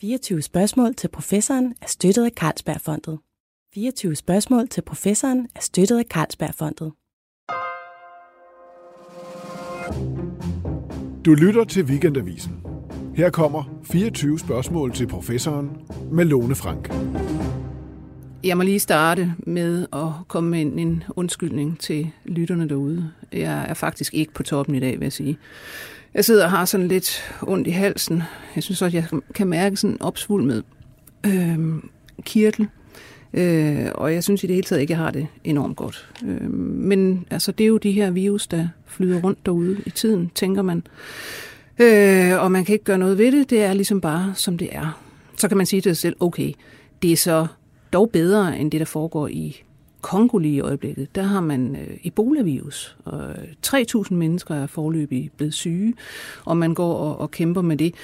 24 spørgsmål til professoren er støttet af Carlsbergfondet. 24 spørgsmål til professoren er støttet af Carlsbergfondet. Du lytter til Weekendavisen. Her kommer 24 spørgsmål til professoren med Lone Frank. Jeg må lige starte med at komme med en, en undskyldning til lytterne derude. Jeg er faktisk ikke på toppen i dag, vil jeg sige. Jeg sidder og har sådan lidt ondt i halsen. Jeg synes også, jeg kan mærke sådan en opsvulmet øh, kirtel. Øh, og jeg synes i det hele taget ikke, jeg har det enormt godt. Øh, men altså, det er jo de her virus, der flyder rundt derude i tiden, tænker man. Øh, og man kan ikke gøre noget ved det. Det er ligesom bare, som det er. Så kan man sige til sig selv, okay, det er så dog bedre end det, der foregår i Kongo lige i øjeblikket. Der har man øh, Ebola-virus, og øh, 3.000 mennesker er forløbig blevet syge, og man går og, og kæmper med det.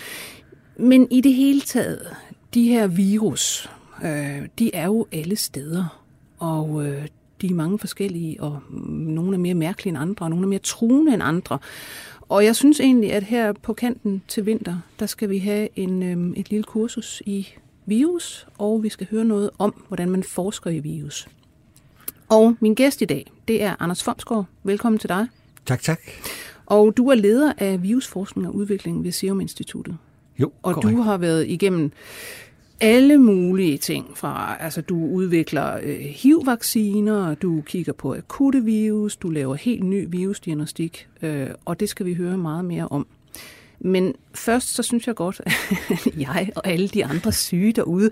Men i det hele taget, de her virus, øh, de er jo alle steder, og øh, de er mange forskellige, og nogle er mere mærkelige end andre, og nogle er mere truende end andre. Og jeg synes egentlig, at her på kanten til vinter, der skal vi have en, øh, et lille kursus i virus, og vi skal høre noget om, hvordan man forsker i virus. Og min gæst i dag, det er Anders Fomsgaard. Velkommen til dig. Tak, tak. Og du er leder af virusforskning og udvikling ved Serum Instituttet. Jo, Og korrekt. du har været igennem alle mulige ting fra, altså du udvikler øh, HIV-vacciner, du kigger på akutte virus, du laver helt ny virusdiagnostik, øh, og det skal vi høre meget mere om. Men først så synes jeg godt, at jeg og alle de andre syge derude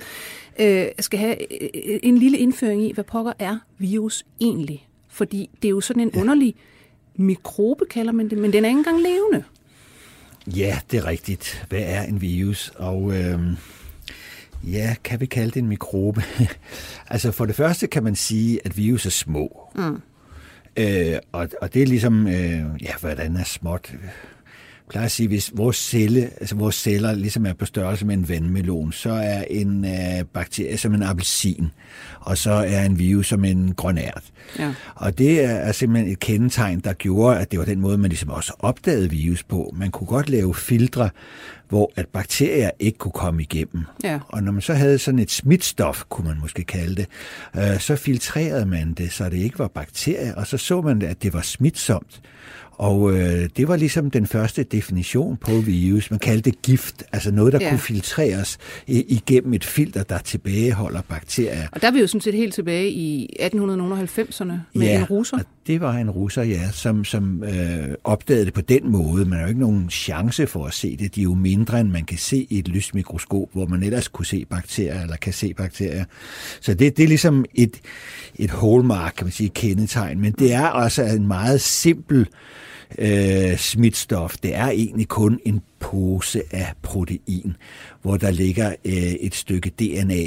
øh, skal have øh, en lille indføring i, hvad pokker er virus egentlig? Fordi det er jo sådan en ja. underlig mikrobe, kalder man det, men den er ikke engang levende. Ja, det er rigtigt. Hvad er en virus? Og øhm, ja, kan vi kalde det en mikrobe? altså for det første kan man sige, at virus er små. Mm. Øh, og, og det er ligesom, øh, ja, hvordan er småt? Plejer at sige, hvis vores, celle, altså vores celler ligesom er på størrelse med en vandmelon, så er en øh, bakterie som en appelsin, og så er en virus som en grønært. Ja. Og det er, er simpelthen et kendetegn, der gjorde, at det var den måde, man ligesom også opdagede virus på. Man kunne godt lave filtre, hvor at bakterier ikke kunne komme igennem. Ja. Og når man så havde sådan et smitstof, kunne man måske kalde det, øh, så filtrerede man det, så det ikke var bakterier, og så så man, at det var smitsomt. Og øh, det var ligesom den første definition på virus. Man kaldte det gift, altså noget, der Ja. kunne filtreres igennem et filter, der tilbageholder bakterier. Og der er vi jo sådan set helt tilbage i 1890'erne med ja, en russer. og det var en russer, ja, som, som øh, opdagede det på den måde. Man har jo ikke nogen chance for at se det. De er jo mindre, end man kan se i et lysmikroskop, hvor man ellers kunne se bakterier, eller kan se bakterier. Så det, det er ligesom et, et hallmark, kan man sige, et kendetegn. Men det er også en meget simpel øh, smitstof. Det er egentlig kun en pose af protein, hvor der ligger øh, et stykke DNA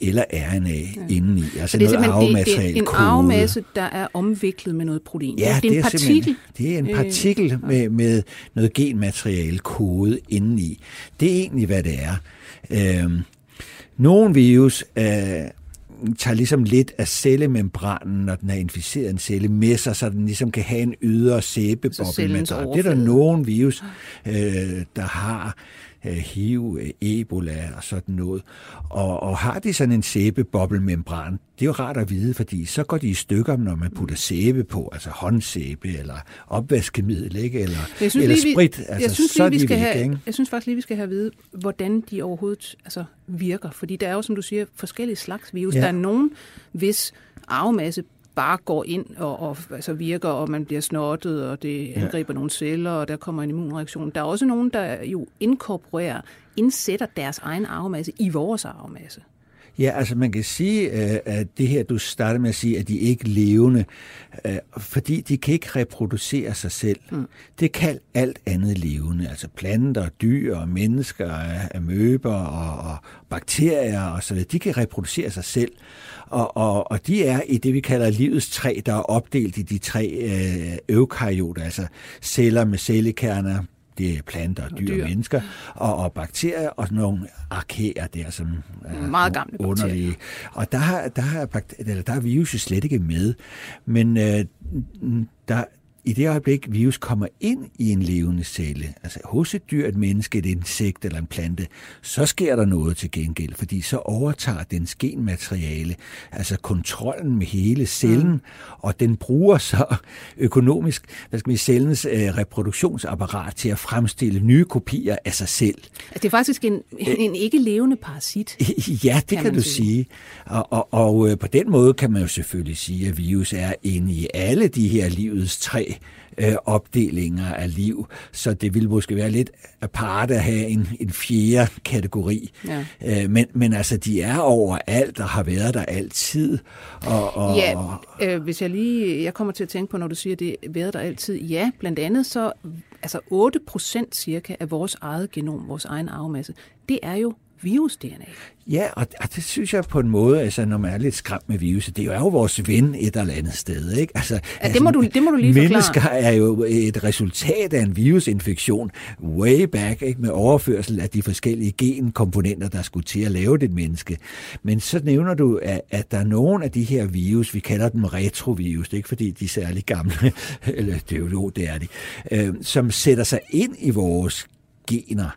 eller RNA ja. indeni. Altså det er noget det, arvemateriale. det er en kode. arvemasse, der er omviklet med noget protein. Ja, det er en partikel. Det er en partikel Øh, med, med noget genmateriale kode indeni. Det er egentlig, hvad det er. Øhm, nogle virus øh, tager ligesom lidt af cellemembranen, når den er inficeret en celle, med sig, så den ligesom kan have en ydre sæbeboble. Det er der nogle virus, øh, der har HIV, øh, Ebola og sådan noget. Og, og har de sådan en sæbebobbelmembran, det er jo rart at vide, fordi så går de i stykker, når man putter sæbe på, altså håndsæbe eller opvaskemiddel, ikke? Eller, Jeg synes, eller lige, sprit. Altså, jeg, synes lige, vi skal væk, have, ikke? jeg synes faktisk lige, vi skal have at vide, hvordan de overhovedet altså, virker. Fordi der er jo, som du siger, forskellige slags virus. Ja. Der er nogen, hvis arvemasse bare går ind og, og altså virker, og man bliver snottet, og det angriber ja. nogle celler, og der kommer en immunreaktion. Der er også nogen, der jo inkorporerer, indsætter deres egen arvemasse i vores arvemasse. Ja, altså man kan sige, øh, at det her, du starter med at sige, at de ikke er levende, øh, fordi de kan ikke reproducere sig selv. Mm. Det kan alt andet levende, altså planter, dyr, mennesker, amøber og, og bakterier og så videre. De kan reproducere sig selv, og, og, og de er i det, vi kalder livets træ, der er opdelt i de tre øh, eukaryoter, altså celler med cellekerner, det er planter, dyr, dyr. mennesker, og, og bakterier, og nogle arkeer der, som er Meget gamle bakterier. underlige. Og der har, der eller der er virus slet ikke med, men øh, der, i det øjeblik, virus kommer ind i en levende celle, altså hos et dyr, et menneske, et insekt eller en plante, så sker der noget til gengæld, fordi så overtager den genmateriale, altså kontrollen med hele cellen, mm. og den bruger så økonomisk, hvad skal man sige, cellens øh, reproduktionsapparat til at fremstille nye kopier af sig selv. Altså, det er faktisk en, en ikke levende parasit. Ja, det kan, kan du sige. sige. Og, og, og øh, på den måde kan man jo selvfølgelig sige, at virus er inde i alle de her livets tre øh, opdelinger af liv, så det ville måske være lidt apart at have en, en fjerde kategori. Ja. Øh, men, men altså, de er overalt og har været der altid. Og, og, ja, øh, hvis jeg lige, jeg kommer til at tænke på, når du siger, det været der altid. Ja, blandt andet så, altså 8 procent cirka af vores eget genom, vores egen arvemasse, det er jo virus-DNA. Ja, og, og det synes jeg på en måde, altså når man er lidt skræmt med virus, det er jo vores ven et eller andet sted. Ikke? Altså, ja, det, må du, det må du lige forklare. Mennesker er jo et resultat af en virusinfektion way back, ikke? med overførsel af de forskellige genkomponenter, der skulle til at lave det menneske. Men så nævner du, at, at der er nogle af de her virus, vi kalder dem retrovirus, det er ikke fordi de er særlig gamle, eller det er jo, det er de, øh, som sætter sig ind i vores gener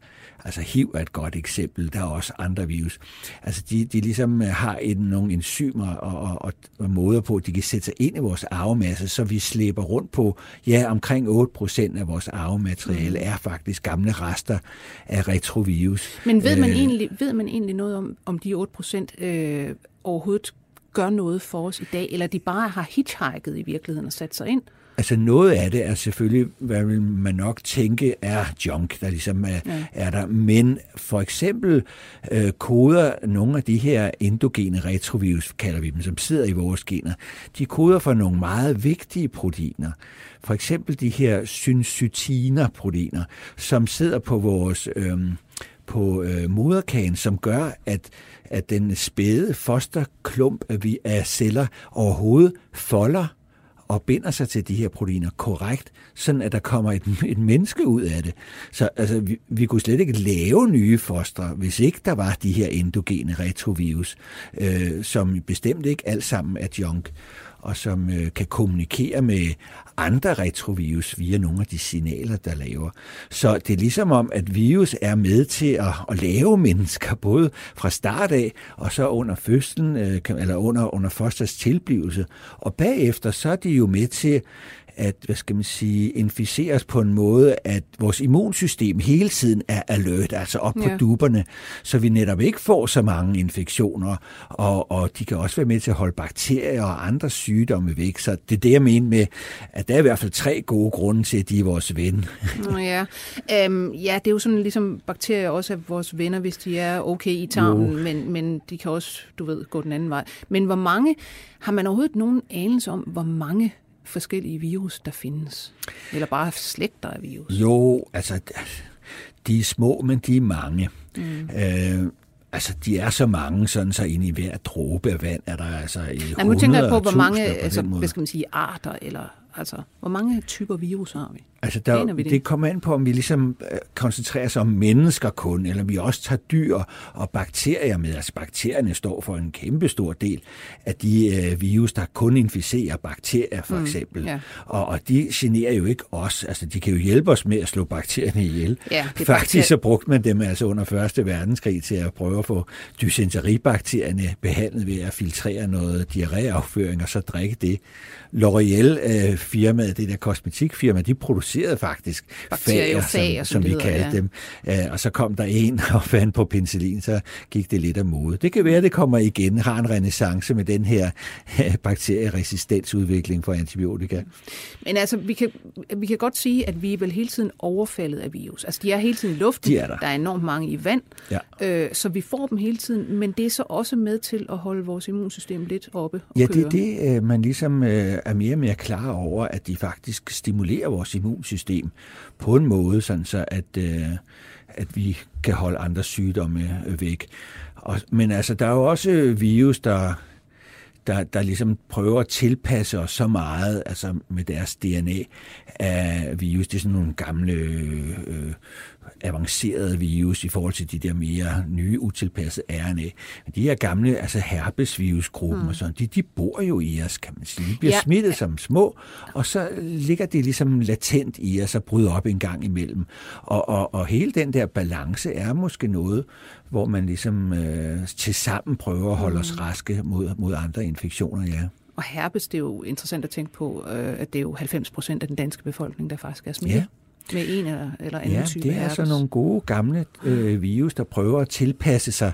Altså HIV er et godt eksempel, der er også andre virus. Altså de, de ligesom øh, har en, nogle enzymer og, og, og måder på, at de kan sætte sig ind i vores arvemasse, så vi slæber rundt på, ja, omkring 8% af vores arvemateriale mm. er faktisk gamle rester af retrovirus. Men ved man, øh, egentlig, ved man egentlig noget om, om de 8% øh, overhovedet gør noget for os i dag, eller de bare har hitchhiket i virkeligheden og sat sig ind? Altså noget af det er selvfølgelig, hvad vil man nok tænke, er junk, der ligesom er, ja. er der. Men for eksempel øh, koder nogle af de her endogene retrovirus, kalder vi dem, som sidder i vores gener, de koder for nogle meget vigtige proteiner. For eksempel de her syncytiner-proteiner, som sidder på vores... Øh, på øh, moderkagen, som gør, at, at den spæde fosterklump af celler overhovedet folder og binder sig til de her proteiner korrekt, sådan at der kommer et, et menneske ud af det. Så altså, vi, vi kunne slet ikke lave nye fostre, hvis ikke der var de her endogene retrovirus, øh, som bestemt ikke alt sammen er junk og som øh, kan kommunikere med andre retrovirus via nogle af de signaler, der laver. Så det er ligesom om, at virus er med til at, at lave mennesker, både fra start af, og så under fødslen, øh, eller under, under fosters tilblivelse. Og bagefter, så er de jo med til at, hvad skal man sige, inficeres på en måde, at vores immunsystem hele tiden er alert, altså op ja. på duberne, så vi netop ikke får så mange infektioner, og, og de kan også være med til at holde bakterier og andre sygdomme væk. Så det er det, jeg mener med, at der er i hvert fald tre gode grunde til, at de er vores ven. Nå ja. Øhm, ja, det er jo sådan ligesom bakterier også er vores venner, hvis de er okay i tarmen, men, men de kan også, du ved, gå den anden vej. Men hvor mange, har man overhovedet nogen anelse om, hvor mange forskellige virus, der findes? Eller bare slægter af virus? Jo, altså, de er små, men de er mange. Mm. Øh, altså, de er så mange, sådan så ind i hver dråbe af vand er der altså i Nej, nu tænker jeg på, hvor mange altså, hvad skal man sige, arter eller Altså, hvor mange typer virus har vi? Altså, der, det? det kommer an på, om vi ligesom øh, koncentrerer os om mennesker kun, eller vi også tager dyr og bakterier med. Altså, bakterierne står for en kæmpe stor del af de øh, virus, der kun inficerer bakterier, for mm, eksempel. Ja. Og, og de generer jo ikke os. Altså, de kan jo hjælpe os med at slå bakterierne ihjel. Ja, Faktisk så brugte man dem altså under Første Verdenskrig til at prøve at få dysenteribakterierne behandlet ved at filtrere noget diarréafføring og så drikke det. L'Oreal øh, firmaet, det der kosmetikfirma, de producerede faktisk fager, som, som vi kaldte ja. dem. Uh, og så kom der en og fandt på penicillin, så gik det lidt af mode. Det kan være, det kommer igen, har en renaissance med den her bakterieresistensudvikling for antibiotika. Men altså, vi kan, vi kan godt sige, at vi er vel hele tiden overfaldet af virus. Altså, de er hele tiden i luften. De er der. der er enormt mange i vand. Ja. Øh, så vi får dem hele tiden, men det er så også med til at holde vores immunsystem lidt oppe og Ja, køre. det er det, øh, man ligesom øh, er mere og mere klar over, at de faktisk stimulerer vores immunsystem på en måde, sådan så at, øh, at vi kan holde andre sygdomme øh, væk. Og, men altså, der er jo også øh, virus, der, der, der ligesom prøver at tilpasse os så meget, altså med deres DNA af virus. Det er sådan nogle gamle øh, øh avancerede virus i forhold til de der mere nye, utilpassede RNA. Men de her gamle, altså herpesvirusgruppen mm. og sådan, de, de bor jo i os, kan man sige. De bliver ja. smittet som små, og så ligger det ligesom latent i os og bryder op en gang imellem. Og, og, og hele den der balance er måske noget, hvor man ligesom øh, til sammen prøver at holde mm. os raske mod, mod andre infektioner, ja. Og herpes, det er jo interessant at tænke på, øh, at det er jo 90 procent af den danske befolkning, der faktisk er smittet. Ja. Med en eller, eller anden ja, type det er herpes. altså nogle gode gamle øh, virus, der prøver at tilpasse sig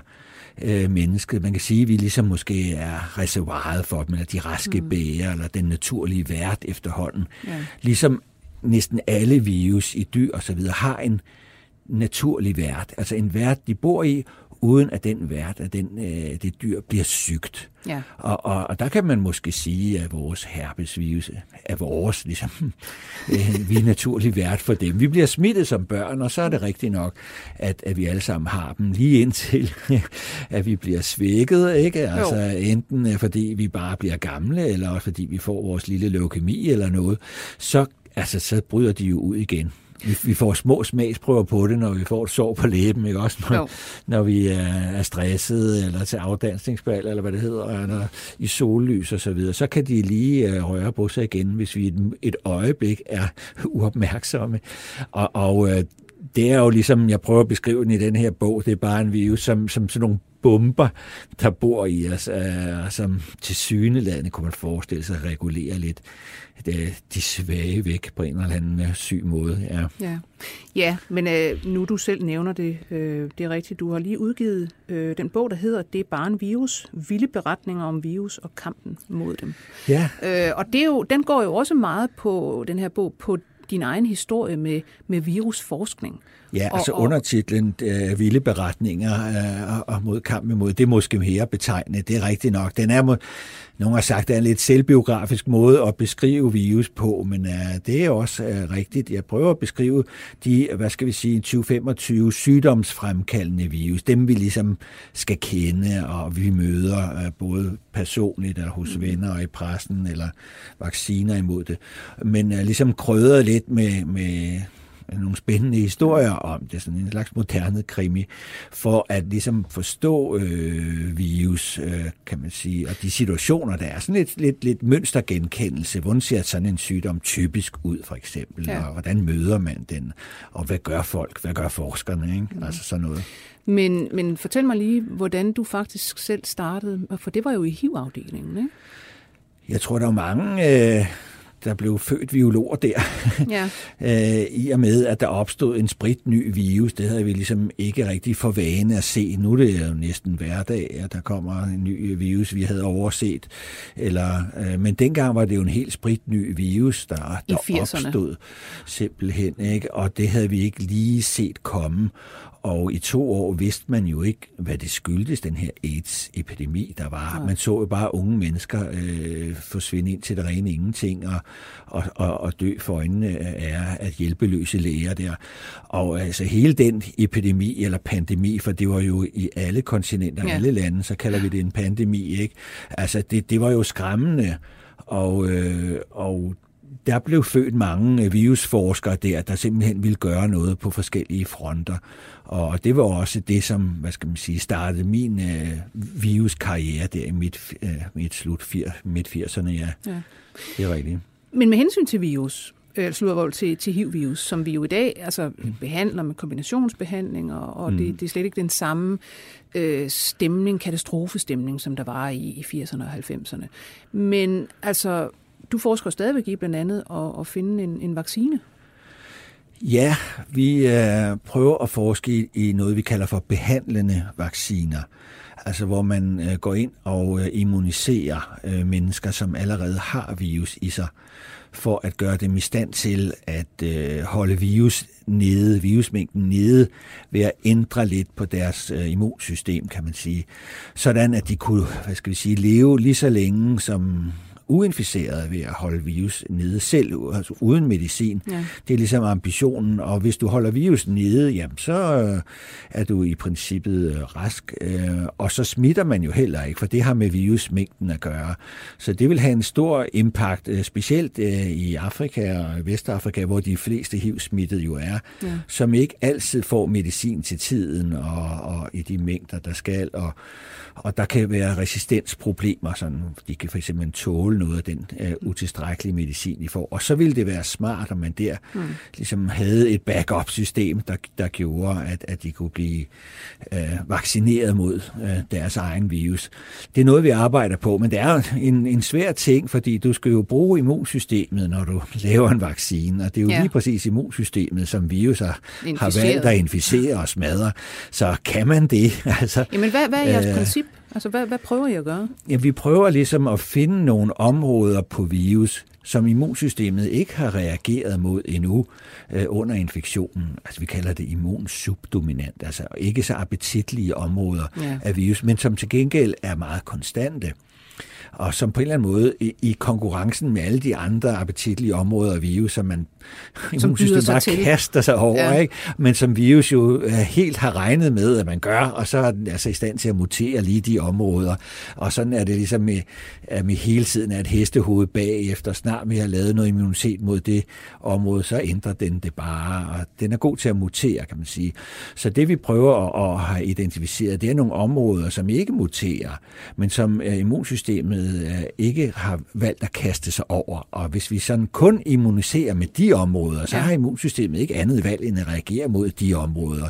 øh, mennesket. Man kan sige, at vi ligesom måske er reservoiret for dem, eller de raske mm. bæger, eller den naturlige vært efterhånden. Ja. Ligesom næsten alle virus i dyr og så videre har en naturlig vært, altså en vært, de bor i, uden at den vært, at den, øh, det dyr bliver sygt. Ja. Og, og, og der kan man måske sige, at vores herpesvirus er vores, ligesom, øh, vi er naturlig vært for dem. Vi bliver smittet som børn, og så er det rigtigt nok, at, at vi alle sammen har dem, lige indtil, at vi bliver svækket, ikke? Altså jo. enten øh, fordi vi bare bliver gamle, eller også fordi vi får vores lille leukemi eller noget, så, altså, så bryder de jo ud igen vi, vi får små smagsprøver på det, når vi får et sår på læben, ikke også? Når, når vi er stresset, eller til afdansningsbal, eller hvad det hedder, eller i sollys og så videre. Så kan de lige uh, røre på sig igen, hvis vi et, et øjeblik er uopmærksomme. Og, og uh, det er jo ligesom, jeg prøver at beskrive den i den her bog, det er bare en virus, som, som sådan nogle bomber, der bor i os, uh, som til syneladende kunne man forestille sig regulere lidt de svage væk på en eller anden øh, syg måde. Ja, ja. ja men øh, nu du selv nævner det, øh, det er rigtigt. Du har lige udgivet øh, den bog, der hedder Det er bare en virus. Vilde beretninger om virus og kampen mod dem. Ja. Øh, og det er jo, den går jo også meget på, den her bog, på din egen historie med, med virusforskning. Ja, og, altså undertitlen øh, Vilde beretninger øh, og mod kamp imod, det er måske mere betegnende, det er rigtigt nok. Den er, nogen har sagt, det er en lidt selvbiografisk måde at beskrive virus på, men øh, det er også øh, rigtigt. Jeg prøver at beskrive de, hvad skal vi sige, 20-25 sygdomsfremkaldende virus, dem vi ligesom skal kende, og vi møder øh, både personligt og hos mm. venner og i pressen, eller vacciner imod det. Men øh, ligesom krydret lidt med, med nogle spændende historier om det, sådan en slags moderne krimi, for at ligesom forstå øh, virus, øh, kan man sige, og de situationer, der er. Sådan lidt, lidt, lidt mønstergenkendelse. Hvordan ser sådan en sygdom typisk ud, for eksempel? Ja. Og hvordan møder man den? Og hvad gør folk? Hvad gør forskerne? Ikke? Mm. Altså sådan noget. Men, men fortæl mig lige, hvordan du faktisk selv startede, for det var jo i HIV-afdelingen, ikke? Jeg tror, der er mange... Øh, der blev født biologer der, ja. øh, i og med, at der opstod en spritny virus. Det havde vi ligesom ikke rigtig for vane at se. Nu er det jo næsten hverdag, at der kommer en ny virus, vi havde overset. Eller, øh, men dengang var det jo en helt spritny virus, der, der opstod simpelthen. Ikke? Og det havde vi ikke lige set komme. Og i to år vidste man jo ikke, hvad det skyldtes, den her AIDS-epidemi, der var. Ja. Man så jo bare unge mennesker øh, forsvinde ind til det rene ingenting, og, og, og, og dø for øjnene af at hjælpeløse læger der. Og altså hele den epidemi, eller pandemi, for det var jo i alle kontinenter, ja. alle lande, så kalder vi det en pandemi, ikke? Altså det, det var jo skræmmende, og, øh, og der blev født mange virusforskere der, der simpelthen ville gøre noget på forskellige fronter. Og det var også det, som, hvad skal man sige, startede min øh, viruskarriere der i midt, øh, midt slut midt 80'erne, ja. ja. Det er rigtigt. Men med hensyn til virus, øh, slutvold til, til HIV-virus, som vi jo i dag altså, mm. behandler med kombinationsbehandling, og, og mm. det, det er slet ikke den samme øh, stemning, katastrofestemning, som der var i, i 80'erne og 90'erne. Men altså, du forsker stadigvæk i blandt andet at, at finde en, en vaccine. Ja, vi øh, prøver at forske i, i noget, vi kalder for behandlende vacciner. Altså hvor man øh, går ind og øh, immuniserer øh, mennesker, som allerede har virus i sig, for at gøre dem i stand til at øh, holde virus nede, virusmængden nede, ved at ændre lidt på deres øh, immunsystem, kan man sige. Sådan at de kunne, hvad skal vi sige, leve lige så længe som uinficerede ved at holde virus nede selv, altså uden medicin. Ja. Det er ligesom ambitionen, og hvis du holder virus nede, jamen, så øh, er du i princippet øh, rask, øh, og så smitter man jo heller ikke, for det har med virusmængden at gøre. Så det vil have en stor impact, specielt i Afrika og Vestafrika, hvor de fleste HIV-smittede jo er, ja. som ikke altid får medicin til tiden og, og i de mængder, der skal, og og der kan være resistensproblemer, sådan, de kan for eksempel tåle noget af den uh, utilstrækkelige medicin, de får. Og så ville det være smart, om man der mm. ligesom havde et backup-system, der, der gjorde, at, at de kunne blive uh, vaccineret mod uh, deres egen virus. Det er noget, vi arbejder på, men det er en, en svær ting, fordi du skal jo bruge immunsystemet, når du laver en vaccine, og det er jo ja. lige præcis immunsystemet, som virus har, har valgt at inficere og smadre. Så kan man det? altså, Jamen, hvad, hvad er jeres øh, princip? Altså, hvad, hvad prøver I at gøre? Ja, vi prøver ligesom at finde nogle områder på virus, som immunsystemet ikke har reageret mod endnu øh, under infektionen. Altså vi kalder det immunsubdominant, altså ikke så appetitlige områder ja. af virus, men som til gengæld er meget konstante og som på en eller anden måde i, i konkurrencen med alle de andre appetitlige områder af virus, som man som synes, bare til. kaster sig over, ja. ikke? men som virus jo helt har regnet med, at man gør, og så er den altså i stand til at mutere lige de områder. Og sådan er det ligesom med, at vi hele tiden et hestehoved bagefter. Snart vi har lavet noget immunitet mod det område, så ændrer den det bare, og den er god til at mutere, kan man sige. Så det vi prøver at, at have identificeret, det er nogle områder, som ikke muterer, men som immunsystemet immunsystemet øh, ikke har valgt at kaste sig over. Og hvis vi sådan kun immuniserer med de områder, så ja. har immunsystemet ikke andet valg end at reagere mod de områder.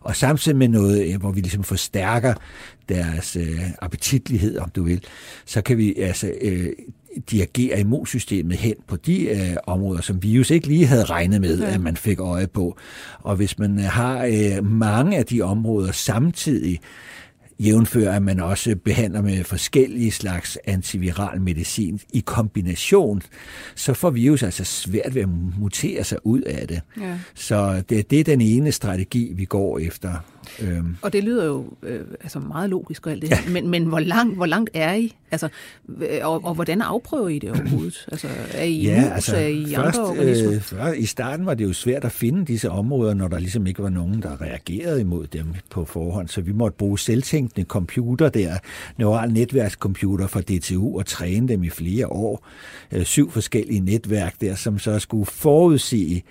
Og samtidig med noget, øh, hvor vi ligesom forstærker deres øh, appetitlighed, om du vil, så kan vi altså øh, dirigere immunsystemet hen på de øh, områder, som virus ikke lige havde regnet med, ja. at man fik øje på. Og hvis man øh, har øh, mange af de områder samtidig, jævnfører, at man også behandler med forskellige slags antiviral medicin i kombination, så får virus altså svært ved at mutere sig ud af det. Ja. Så det, det er den ene strategi, vi går efter. Øhm. Og det lyder jo øh, altså meget logisk og alt det ja. men, men hvor, langt, hvor langt er I? Altså, og, og hvordan afprøver I det overhovedet? Altså, er I ja, mus, altså, er I først, andre organismer? Øh, før, I starten var det jo svært at finde disse områder, når der ligesom ikke var nogen, der reagerede imod dem på forhånd, så vi måtte bruge selvtænkende computer der, neural netværkscomputer fra DTU, og træne dem i flere år. Øh, syv forskellige netværk der, som så skulle forudsige,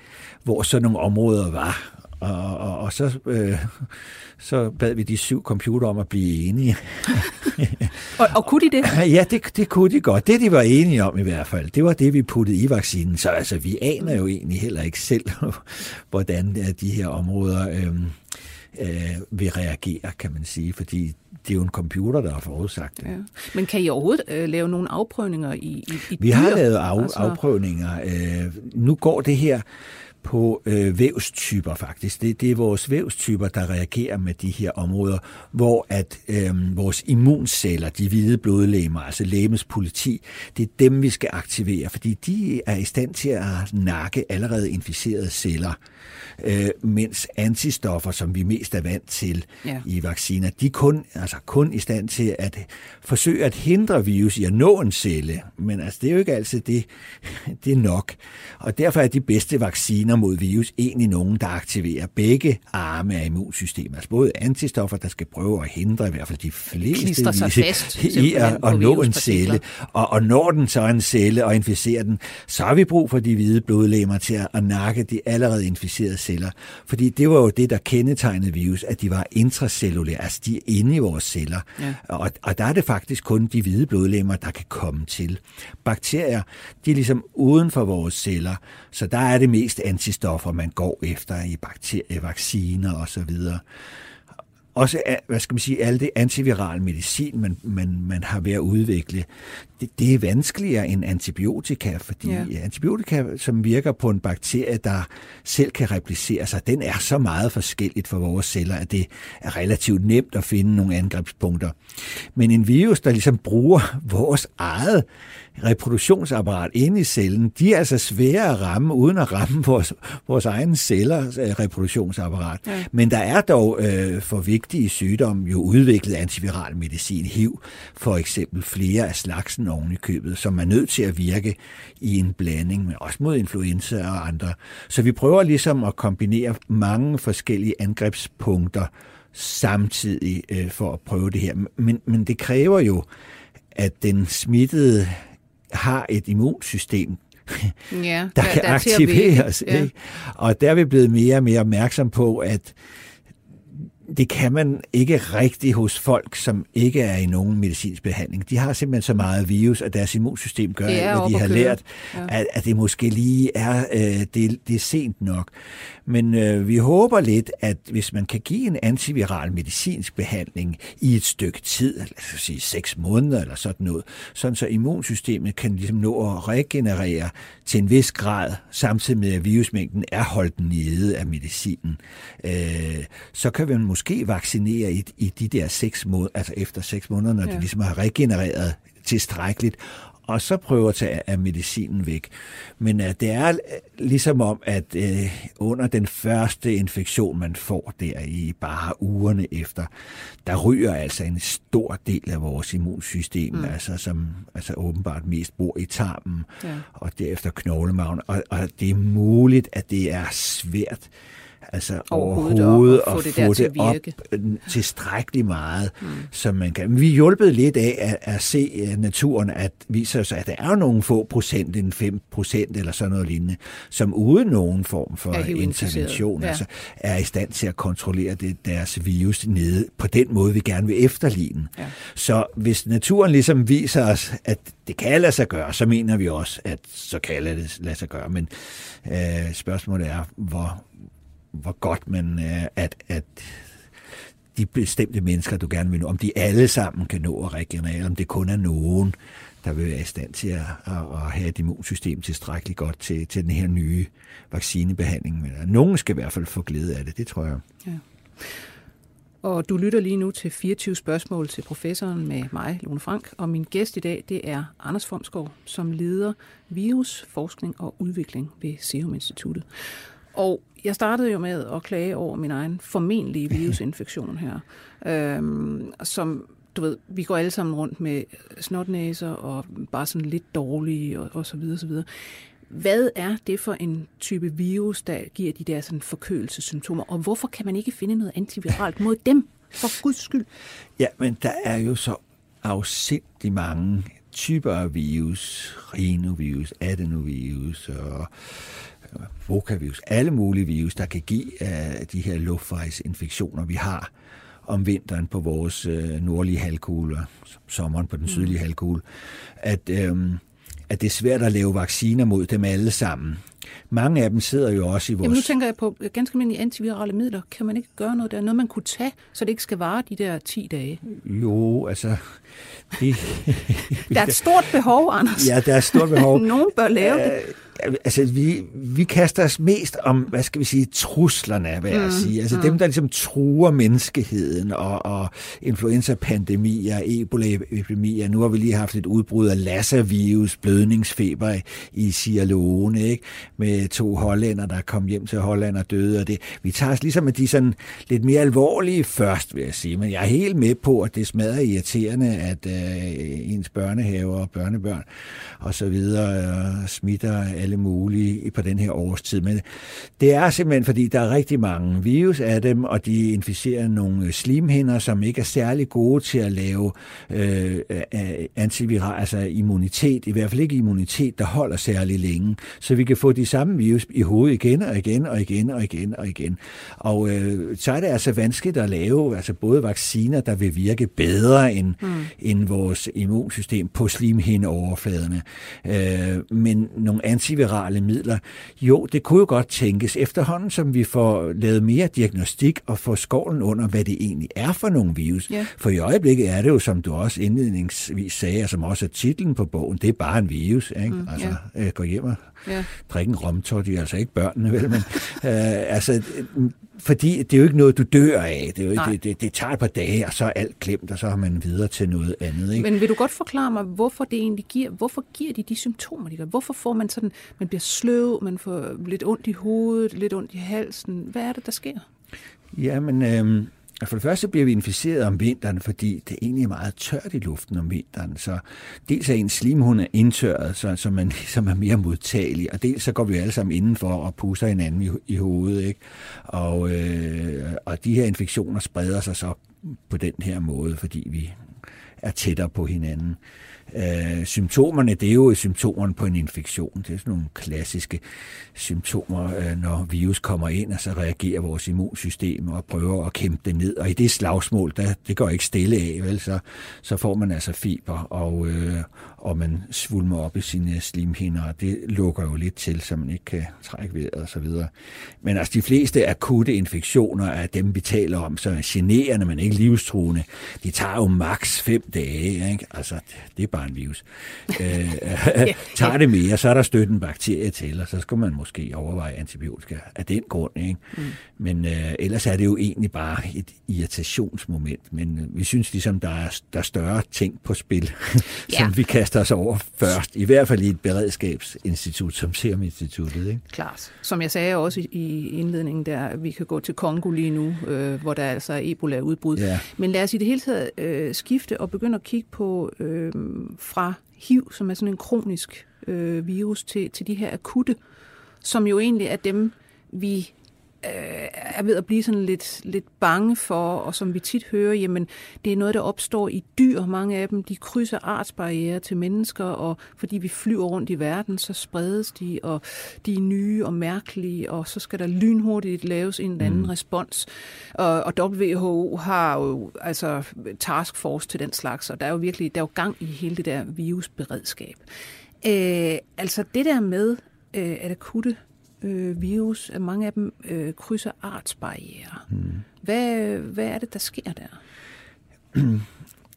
hvor sådan nogle områder var og, og, og så, øh, så bad vi de syv computer om at blive enige. og, og kunne de det? Ja, det, det kunne de godt. Det, de var enige om i hvert fald, det var det, vi puttede i vaccinen. Så altså, vi aner jo egentlig heller ikke selv, hvordan de her områder øh, øh, vil reagere, kan man sige, fordi det er jo en computer, der har forudsagt det. Ja. Men kan I overhovedet øh, lave nogle afprøvninger i, i, i Vi dyr? har lavet af, altså... afprøvninger. Øh, nu går det her på øh, vævstyper faktisk. Det, det er vores vævstyper, der reagerer med de her områder, hvor at øh, vores immunceller, de hvide blodlegemer, altså lægemets politi, det er dem, vi skal aktivere, fordi de er i stand til at nakke allerede inficerede celler øh, mens antistoffer, som vi mest er vant til ja. i vacciner, de er kun, altså kun i stand til at forsøge at hindre virus i at nå en celle. Men altså, det er jo ikke altid det, det er nok. Og derfor er de bedste vacciner mod virus egentlig nogen, der aktiverer begge arme af immunsystemet. Altså både antistoffer, der skal prøve at hindre i hvert fald de fleste sig fast, i at, at nå en celle. Og, og når den så en celle og inficerer den, så har vi brug for de hvide blodlemmer til at, at nakke de allerede inficerede celler. Fordi det var jo det, der kendetegnede virus, at de var intracellulære, altså de er inde i vores celler. Ja. Og, og der er det faktisk kun de hvide blodlemmer, der kan komme til. Bakterier, de er ligesom uden for vores celler, så der er det mest antistoffer, man går efter i bakterievacciner osv også hvad skal man sige, alle det antiviral medicin, man, man, man har ved at udvikle, det, det er vanskeligere end antibiotika, fordi ja. antibiotika, som virker på en bakterie, der selv kan replicere sig, den er så meget forskelligt for vores celler, at det er relativt nemt at finde nogle angrebspunkter. Men en virus, der ligesom bruger vores eget reproduktionsapparat inde i cellen, de er altså svære at ramme, uden at ramme vores, vores egen cellers øh, reproduktionsapparat. Ja. Men der er dog øh, for vigtige sygdomme jo udviklet antiviral medicin, HIV for eksempel flere af slagsen, oven i købet, som er nødt til at virke i en blanding, men også mod influenza og andre. Så vi prøver ligesom at kombinere mange forskellige angrebspunkter samtidig øh, for at prøve det her. Men, men det kræver jo, at den smittede har et immunsystem, ja, der, der kan der aktiveres. Ja. Ikke? Og der er vi blevet mere og mere opmærksom på, at det kan man ikke rigtig hos folk, som ikke er i nogen medicinsk behandling. De har simpelthen så meget virus, at deres immunsystem gør, at de har lært, ja. at, at det måske lige er, øh, det, det er sent nok. Men øh, vi håber lidt, at hvis man kan give en antiviral medicinsk behandling i et stykke tid, lad os sige seks måneder eller sådan noget, sådan så immunsystemet kan ligesom nå at regenerere til en vis grad, samtidig med at virusmængden er holdt nede af medicinen, øh, så kan vi måske vaccinere i, i de der seks måneder, altså efter seks måneder, når ja. det ligesom har regenereret tilstrækkeligt, og så prøver at tage af medicinen væk. Men uh, det er ligesom om, at uh, under den første infektion, man får der i bare ugerne efter, der ryger altså en stor del af vores immunsystem, mm. altså, som altså åbenbart mest bor i tarmen, ja. og derefter knoglemagen. Og, og det er muligt, at det er svært altså overhovedet, overhovedet at få det, få det op øh, tilstrækkeligt meget, mm. som man kan. Vi er hjulpet lidt af at, at se øh, naturen, at viser sig, at der er nogle få procent, en 5 procent eller sådan noget lignende, som uden nogen form for intervention ja. altså, er i stand til at kontrollere det, deres virus nede på den måde, vi gerne vil efterligne. Ja. Så hvis naturen ligesom viser os, at det kan lade sig gøre, så mener vi også, at så kan det lade sig gøre. Men øh, spørgsmålet er, hvor, hvor godt man, øh, at, at de bestemte mennesker, du gerne vil nå, om de alle sammen kan nå at regenerere, om det kun er nogen, der vil være i stand til at, at have et immunsystem tilstrækkeligt godt til, til den her nye vaccinebehandling. Men øh, nogen skal i hvert fald få glæde af det, det tror jeg. Ja. Og du lytter lige nu til 24 spørgsmål til professoren med mig, Lone Frank, og min gæst i dag, det er Anders Fomsgaard, som leder virusforskning og udvikling ved Serum Instituttet. Og jeg startede jo med at klage over min egen formentlige virusinfektion her, øhm, som du ved, vi går alle sammen rundt med snotnæser og bare sådan lidt dårlige og, og så videre, så videre. Hvad er det for en type virus, der giver de der sådan forkølelsessymptomer, og hvorfor kan man ikke finde noget antiviralt mod dem, for guds skyld? Ja, men der er jo så afsindig mange typer af virus, rhinovirus, adenovirus og vokavirus, alle mulige virus, der kan give uh, de her luftvejsinfektioner, vi har om vinteren på vores uh, nordlige halvkugle, og sommeren på den mm. sydlige halvkugle, at, um, at det er svært at lave vacciner mod dem alle sammen. Mange af dem sidder jo også i vores... Jamen nu tænker jeg på ganske almindelige antivirale midler. Kan man ikke gøre noget der? Noget, man kunne tage, så det ikke skal vare de der 10 dage? Jo, altså... Det... der er et stort behov, Anders. Ja, der er et stort behov. Nogen bør lave det altså, vi, vi kaster os mest om, hvad skal vi sige, truslerne, hvad jeg mm. sige. Altså mm. dem, der ligesom truer menneskeheden, og, og influenza-pandemier, Ebola-epidemier. Nu har vi lige haft et udbrud af Lassa-virus, blødningsfeber i Sierra Leone, ikke? med to hollænder, der kom hjem til Holland og døde. Og det, vi tager os ligesom med de sådan lidt mere alvorlige først, vil jeg sige. Men jeg er helt med på, at det smadrer irriterende, at øh, ens børnehaver og børnebørn og så videre øh, smitter alle mulige på den her årstid. Men det er simpelthen, fordi der er rigtig mange virus af dem, og de inficerer nogle slimhinder, som ikke er særlig gode til at lave øh, øh, antiviral, altså immunitet, i hvert fald ikke immunitet, der holder særlig længe. Så vi kan få de samme virus i hovedet igen og igen og igen og igen og igen. Og øh, så er det altså vanskeligt at lave altså både vacciner, der vil virke bedre end, mm end vores immunsystem på slimhindeoverfladerne, øh, men nogle antivirale midler, jo, det kunne jo godt tænkes efterhånden, som vi får lavet mere diagnostik og får skålen under, hvad det egentlig er for nogle virus. Ja. For i øjeblikket er det jo, som du også indledningsvis sagde, og som også er titlen på bogen, det er bare en virus. Ikke? Mm, altså, ja. øh, gå hjem og ja. drikke en romtor, de er altså ikke børnene, vel? Men, øh, altså, fordi det er jo ikke noget, du dør af. Det, er jo, det, det, det tager et par dage, og så er alt klemt, og så har man videre til noget andet. Ikke? Men vil du godt forklare mig, hvorfor det egentlig giver, hvorfor giver de de symptomer, de gør? Hvorfor får man sådan, man bliver sløv, man får lidt ondt i hovedet, lidt ondt i halsen? Hvad er det, der sker? Jamen, øh, for det første bliver vi inficeret om vinteren, fordi det er meget tørt i luften om vinteren. Så dels er en slimhund indtørret, så, så man ligesom er mere modtagelig, og dels så går vi alle sammen indenfor og puster hinanden i, i hovedet. Ikke? Og, øh, og de her infektioner spreder sig så på den her måde, fordi vi er tættere på hinanden. Øh, symptomerne, det er jo symptomerne på en infektion. Det er sådan nogle klassiske symptomer, øh, når virus kommer ind, og så reagerer vores immunsystem og prøver at kæmpe det ned. Og i det slagsmål, der, det går ikke stille af, vel? Så, så får man altså fiber, og, øh, og man svulmer op i sine slimhinder, og det lukker jo lidt til, så man ikke kan trække vejret og så videre. Men altså de fleste akutte infektioner af dem, vi taler om, så er generende, men ikke livstruende, de tager jo maks fem dage. Ikke? Altså, det er bare en virus. øh, tager det mere, så er der støtten en bakterie til, og så skal man måske overveje antibiotika af den grund. Ikke? Mm. Men øh, ellers er det jo egentlig bare et irritationsmoment. Men øh, vi synes ligesom, der er, der er større ting på spil, ja. som vi kaster os over først. I hvert fald i et beredskabsinstitut som Serum Instituttet. Ikke? Klart. Som jeg sagde også i indledningen der, vi kan gå til Kongo lige nu, øh, hvor der altså er Ebola-udbrud. Ja. Men lad os i det hele taget øh, skifte og begynde at kigge på øh, fra HIV, som er sådan en kronisk øh, virus, til, til de her akutte, som jo egentlig er dem, vi øh, er ved at blive sådan lidt, lidt bange for, og som vi tit hører, jamen det er noget, der opstår i dyr. Mange af dem, de krydser artsbarriere til mennesker, og fordi vi flyver rundt i verden, så spredes de, og de er nye og mærkelige, og så skal der lynhurtigt laves en eller anden mm. respons. Og, og WHO har jo altså taskforce til den slags, og der er jo virkelig der er jo gang i hele det der virusberedskab. Øh, altså det der med, øh, at akutte øh, virus, at mange af dem øh, krydser artsbarriere. Hmm. Hvad, hvad er det, der sker der?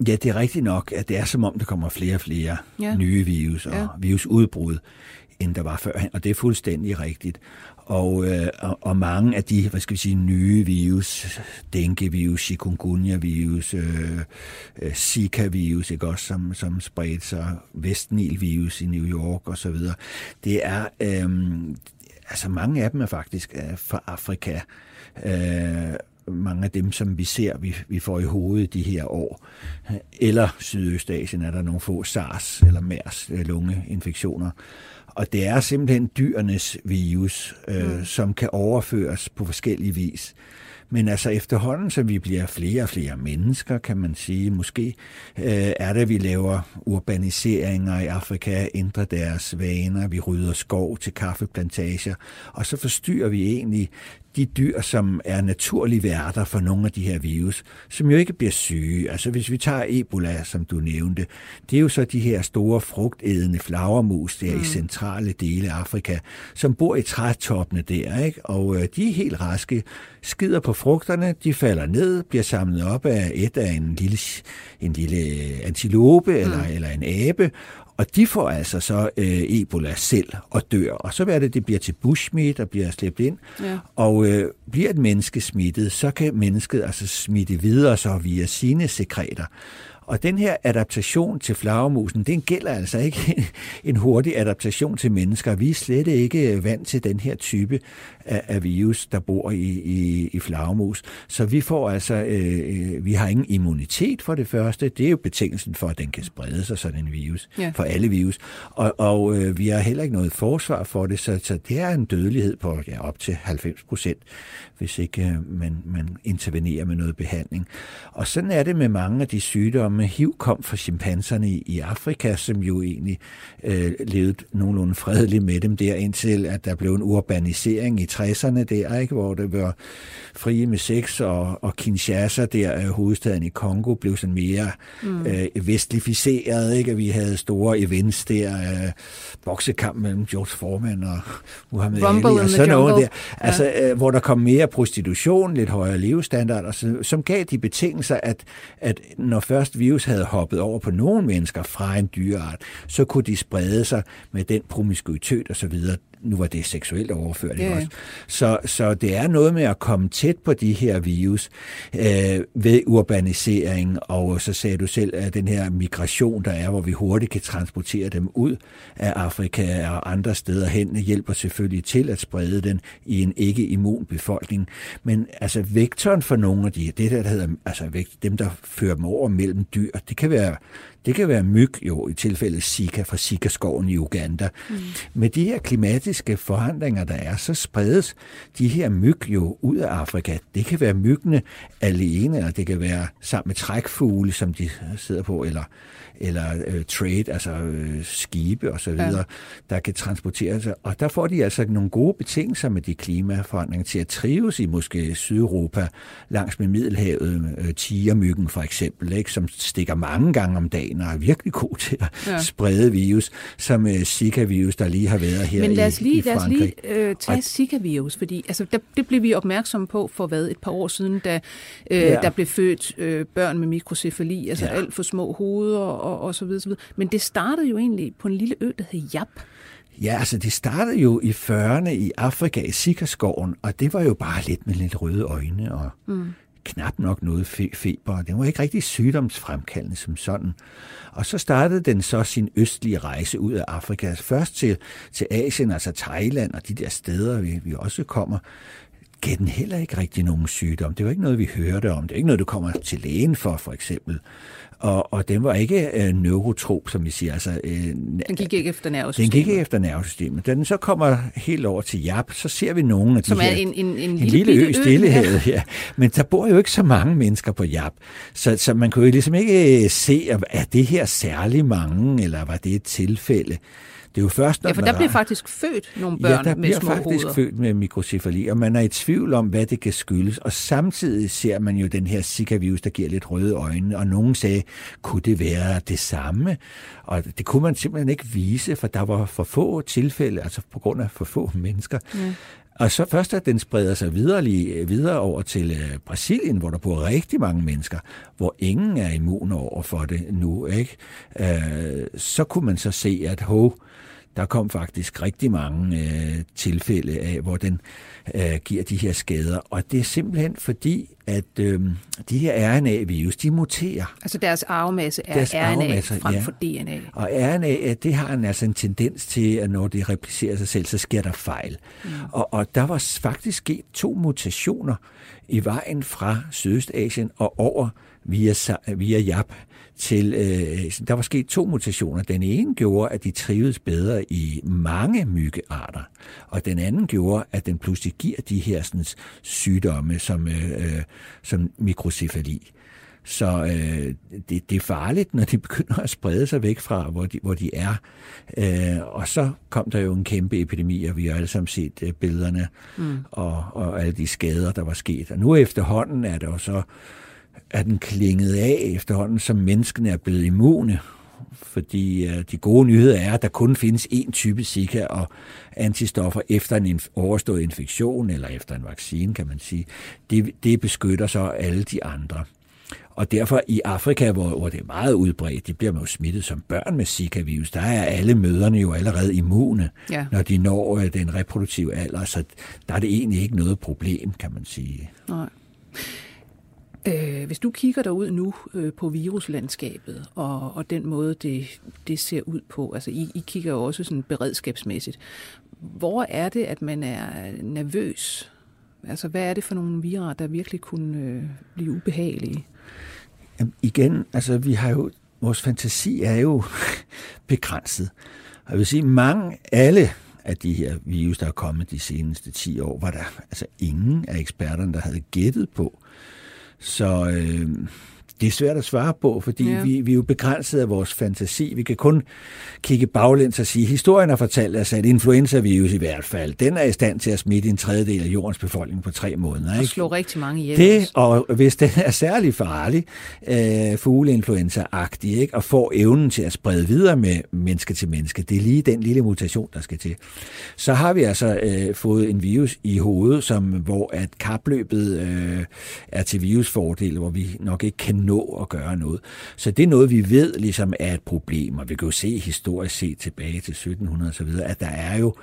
Ja, det er rigtigt nok, at det er som om, der kommer flere og flere ja. nye virus og ja. virusudbrud, end der var før. Og det er fuldstændig rigtigt. Og, øh, og, og mange af de, hvad skal vi sige, nye virus, dengue-virus, chikungunya-virus, øh, øh, Zika-virus, ikke også, som, som spredte sig, Vestnil-virus i New York og så videre, det er, øh, altså mange af dem er faktisk øh, fra Afrika. Øh, mange af dem, som vi ser, vi, vi får i hovedet de her år. Eller Sydøstasien er der nogle få SARS eller MERS øh, lungeinfektioner. Og det er simpelthen dyrenes virus, øh, mm. som kan overføres på forskellige vis. Men altså efterhånden, så vi bliver flere og flere mennesker, kan man sige, måske øh, er det, at vi laver urbaniseringer i Afrika, ændrer deres vaner, vi rydder skov til kaffeplantager, og så forstyrrer vi egentlig de dyr, som er naturlige værter for nogle af de her virus, som jo ikke bliver syge. Altså hvis vi tager Ebola, som du nævnte, det er jo så de her store frugtædende flagermus der mm. i centrale dele af Afrika, som bor i trætoppene der, ikke? og øh, de er helt raske, skider på frugterne, de falder ned, bliver samlet op af et af en lille, en lille antilope mm. eller, eller en abe, og de får altså så øh, Ebola selv og dør. Og så er det, det bliver til bushmeat og bliver slæbt ind. Ja. Og øh, bliver et menneske smittet, så kan mennesket altså smitte videre så via sine sekreter. Og den her adaptation til flagermusen, den gælder altså ikke en hurtig adaptation til mennesker. Vi er slet ikke vant til den her type af, af virus, der bor i, i, i flagermus. Så vi får altså, øh, vi har ingen immunitet for det første. Det er jo betingelsen for, at den kan sprede sig, sådan en virus, ja. for alle virus. Og, og øh, vi har heller ikke noget forsvar for det, så, så det er en dødelighed på ja, op til 90 procent, hvis ikke øh, man, man intervenerer med noget behandling. Og sådan er det med mange af de sygdomme. HIV kom fra chimpanserne i, i Afrika, som jo egentlig øh, levede nogenlunde fredeligt med dem der, indtil at der blev en urbanisering i 60'erne der, ikke, hvor det var frie med sex, og, og Kinshasa, der hovedstaden i Kongo, blev sådan mere mm. øh, vestlificeret, ikke? vi havde store events der, øh, boksekamp mellem George Foreman og Muhammad Rumble Ali, og sådan noget der, ja. altså, øh, hvor der kom mere prostitution, lidt højere levestandard, og så, som gav de betingelser, at, at når først virus havde hoppet over på nogle mennesker fra en dyreart, så kunne de sprede sig med den promiskuitet og så videre, nu var det seksuelt overført. Ja. Også. Så, så det er noget med at komme tæt på de her virus øh, ved urbanisering, og så sagde du selv, at den her migration, der er, hvor vi hurtigt kan transportere dem ud af Afrika og andre steder hen, hjælper selvfølgelig til at sprede den i en ikke-immun befolkning. Men altså vektoren for nogle af de, det der, der hedder, altså dem, der fører dem over mellem dyr, det kan være det kan være myg, jo i tilfælde Zika fra Zika-skoven i Uganda. Mm. Med de her klimatiske forandringer, der er, så spredes de her myg jo ud af Afrika. Det kan være myggene alene, eller det kan være sammen med trækfugle, som de sidder på, eller eller øh, trade, altså øh, skibe og så videre, ja. der kan transportere sig. Og der får de altså nogle gode betingelser med de klimaforandringer til at trives i måske Sydeuropa, langs med Middelhavet, øh, tigermyggen for eksempel, ikke, som stikker mange gange om dagen og er virkelig god til at ja. sprede virus, som øh, Zika-virus, der lige har været her Men lad os lige, i, i lad os lige øh, tage Zika-virus, fordi altså, der, det blev vi opmærksomme på for hvad, et par år siden, da øh, ja. der blev født øh, børn med mikrocefali, altså ja. alt for små hoveder og og, så videre, så videre. Men det startede jo egentlig på en lille ø, der hed Jap. Ja, altså det startede jo i 40'erne i Afrika i Sikaskoven, og det var jo bare lidt med lidt røde øjne og mm. knap nok noget fe- feber. Det var ikke rigtig sygdomsfremkaldende som sådan. Og så startede den så sin østlige rejse ud af Afrika. Først til, til Asien, altså Thailand og de der steder, vi, vi også kommer gav den heller ikke rigtig nogen sygdom. Det var ikke noget, vi hørte om. Det er ikke noget, du kommer til lægen for, for eksempel og, og den var ikke øh, neurotrop, som vi siger. Altså, øh, den gik ikke efter nervesystemet. Den gik ikke efter nervesystemet. Da den så kommer helt over til Jap, så ser vi nogle af de som her... er en, en, en, en lille, lille ø i Stillehavet, ja. Men der bor jo ikke så mange mennesker på Jap. Så, så man kunne jo ligesom ikke se, er det her særlig mange, eller var det et tilfælde? Det er jo først, når ja, for der bliver faktisk født nogle børn ja, der med små faktisk hoveder. født med mikrocefali, og man er i tvivl om, hvad det kan skyldes. Og samtidig ser man jo den her Zika-virus, der giver lidt røde øjne, og nogen sagde, kunne det være det samme? Og det kunne man simpelthen ikke vise, for der var for få tilfælde, altså på grund af for få mennesker. Ja. Og så først, at den spreder sig videre, videre over til øh, Brasilien, hvor der bor rigtig mange mennesker, hvor ingen er immun over for det nu, ikke? Øh, så kunne man så se, at hov, der kom faktisk rigtig mange øh, tilfælde af, hvor den øh, giver de her skader. Og det er simpelthen fordi, at øh, de her RNA-virus, de muterer. Altså deres arvemasse er deres RNA arvemasse, frem for ja. DNA. Og RNA, det har en, altså en tendens til, at når det replicerer sig selv, så sker der fejl. Mm. Og, og der var faktisk sket to mutationer i vejen fra Sydøstasien og over via, via Jap til, øh, der var sket to mutationer. Den ene gjorde, at de trivedes bedre i mange myggearter, og den anden gjorde, at den pludselig giver de her sådan, sygdomme som, øh, øh, som mikrocefali. Så øh, det, det er farligt, når de begynder at sprede sig væk fra, hvor de, hvor de er. Øh, og så kom der jo en kæmpe epidemi, og vi har alle sammen set øh, billederne mm. og, og alle de skader, der var sket. Og nu efterhånden er der jo så er den klinget af efterhånden, som menneskene er blevet immune. Fordi uh, de gode nyheder er, at der kun findes én type Zika og antistoffer efter en inf- overstået infektion, eller efter en vaccine, kan man sige. Det, det beskytter så alle de andre. Og derfor i Afrika, hvor, hvor det er meget udbredt, det bliver man jo smittet som børn med Zika-virus, der er alle møderne jo allerede immune, ja. når de når uh, den reproduktive alder, så der er det egentlig ikke noget problem, kan man sige. Nej. Øh, hvis du kigger derud nu øh, på viruslandskabet og, og den måde, det, det ser ud på, altså I, I kigger jo også sådan beredskabsmæssigt. Hvor er det, at man er nervøs? Altså, hvad er det for nogle virer, der virkelig kunne øh, blive ubehagelige? Jamen, igen, altså vi har jo, vores fantasi er jo begrænset. Og jeg vil sige, mange, alle af de her virus, der er kommet de seneste 10 år, var der altså ingen af eksperterne, der havde gættet på, så øh, det er svært at svare på, fordi ja. vi, vi er jo begrænset af vores fantasi. Vi kan kun kigge baglæns og sige, at historien har fortalt os, at influenzavirus i hvert fald, den er i stand til at smitte en tredjedel af jordens befolkning på tre måneder. Ikke? Og slå rigtig mange ihjel. Det, og hvis den er særlig farlig, øh, fugleinfluenza-agtig, ikke? og får evnen til at sprede videre med menneske til menneske, det er lige den lille mutation, der skal til. Så har vi altså øh, fået en virus i hovedet, som, hvor at kapløbet øh, er til virusfordel, hvor vi nok ikke kan nå nå at gøre noget. Så det er noget, vi ved ligesom er et problem, og vi kan jo se historisk set tilbage til 1700 osv., at der er jo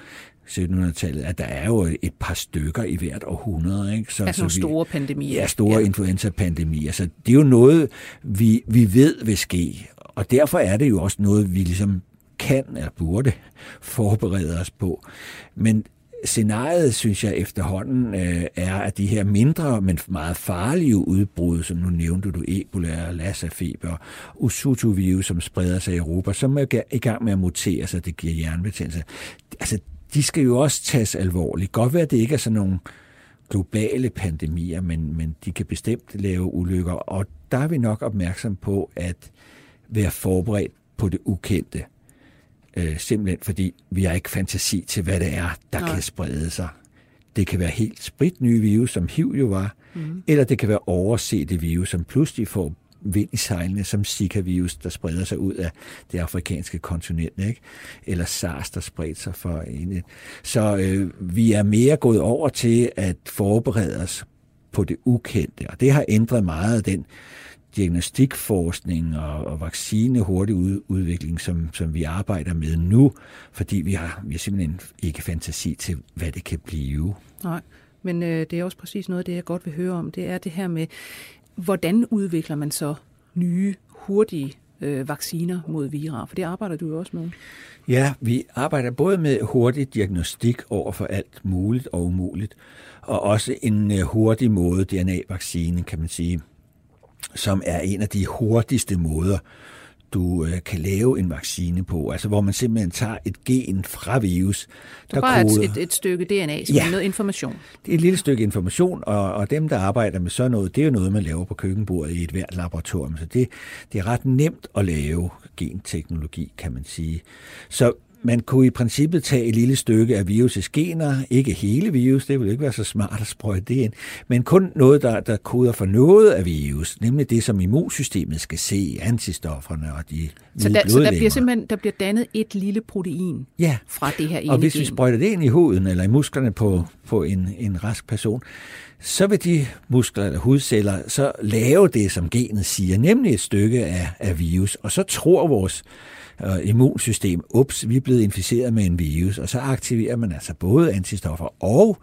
1700-tallet, at der er jo et par stykker i hvert århundrede. Ikke? Så, altså så vi, store pandemier. Ja, store ja. influenza-pandemier. Så det er jo noget, vi, vi ved vil ske. Og derfor er det jo også noget, vi ligesom kan eller burde forberede os på. Men scenariet, synes jeg efterhånden, øh, er, at de her mindre, men meget farlige udbrud, som nu nævnte du, Ebola, Lassa-feber, Usutu-virus, som spreder sig i Europa, som er i gang med at mutere sig, det giver hjernebetændelse. Altså, de skal jo også tages alvorligt. Godt være, at det ikke er sådan nogle globale pandemier, men, men de kan bestemt lave ulykker, og der er vi nok opmærksom på at være forberedt på det ukendte. Øh, simpelthen fordi vi har ikke fantasi til, hvad det er, der Nej. kan sprede sig. Det kan være helt spritnye virus, som HIV jo var, mm. eller det kan være oversete virus, som pludselig får vind i sejlene, som Zika-virus, der spreder sig ud af det afrikanske kontinent, ikke? eller SARS, der spredte sig for en. Så øh, vi er mere gået over til at forberede os på det ukendte, og det har ændret meget af den diagnostikforskning og, og vaccine hurtig ud, udvikling, som, som vi arbejder med nu, fordi vi har, vi har simpelthen ikke fantasi til, hvad det kan blive. Nej, men øh, det er også præcis noget af det, jeg godt vil høre om. Det er det her med, hvordan udvikler man så nye, hurtige øh, vacciner mod vira? For det arbejder du jo også med. Ja, vi arbejder både med hurtig diagnostik over for alt muligt og umuligt, og også en øh, hurtig måde, DNA-vaccine, kan man sige, som er en af de hurtigste måder, du øh, kan lave en vaccine på, altså hvor man simpelthen tager et gen fra virus. Der, der bare koder... et, et, et stykke DNA, som ja, noget information. det er et lille stykke information, og, og dem, der arbejder med sådan noget, det er jo noget, man laver på køkkenbordet i et hvert laboratorium, så det, det er ret nemt at lave genteknologi, kan man sige. Så man kunne i princippet tage et lille stykke af virusets gener, ikke hele virus, det ville ikke være så smart at sprøjte det ind, men kun noget, der, der koder for noget af virus, nemlig det, som immunsystemet skal se, antistofferne og de så der, så der bliver simpelthen der bliver dannet et lille protein ja. fra det her ene og hvis gen. vi sprøjter det ind i huden eller i musklerne på, på en, en rask person, så vil de muskler eller hudceller så lave det, som genet siger, nemlig et stykke af, af virus, og så tror vores øh, immunsystem, ups, vi er blevet inficeret med en virus, og så aktiverer man altså både antistoffer og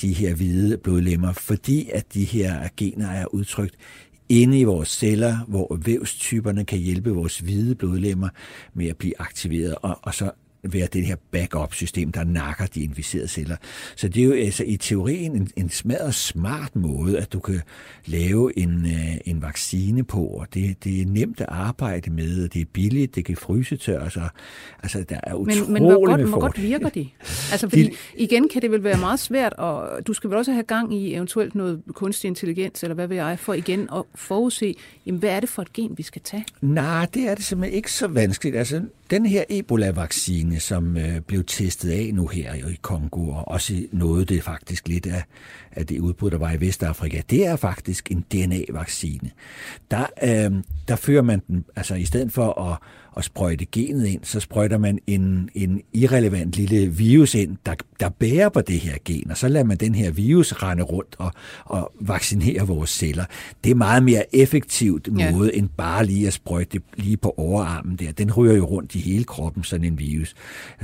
de her hvide blodlemmer, fordi at de her gener er udtrykt inde i vores celler, hvor vævstyperne kan hjælpe vores hvide blodlemmer med at blive aktiveret, og, og så være det her backup-system, der nakker de inficerede celler. Så det er jo altså i teorien en, en smadret smart måde, at du kan lave en, øh, en vaccine på, og det, det er nemt at arbejde med, og det er billigt, det kan frysetørres, og altså der er utrolig Men, men hvor godt, hvor godt virker de? Altså fordi, de, igen kan det vel være meget svært, og du skal vel også have gang i eventuelt noget kunstig intelligens, eller hvad ved jeg, for igen at forudse, jamen, hvad er det for et gen, vi skal tage? Nej, det er det simpelthen ikke så vanskeligt. Altså, den her Ebola-vaccine, som øh, blev testet af nu her i Kongo, og også noget det faktisk lidt af, af det udbrud, der var i Vestafrika, det er faktisk en DNA-vaccine. Der, øh, der fører man den, altså i stedet for at at sprøjte genet ind, så sprøjter man en, en irrelevant lille virus ind, der, der bærer på det her gen, og så lader man den her virus rende rundt og, og vaccinere vores celler. Det er meget mere effektivt måde, ja. end bare lige at sprøjte det lige på overarmen der. Den ryger jo rundt i hele kroppen, sådan en virus.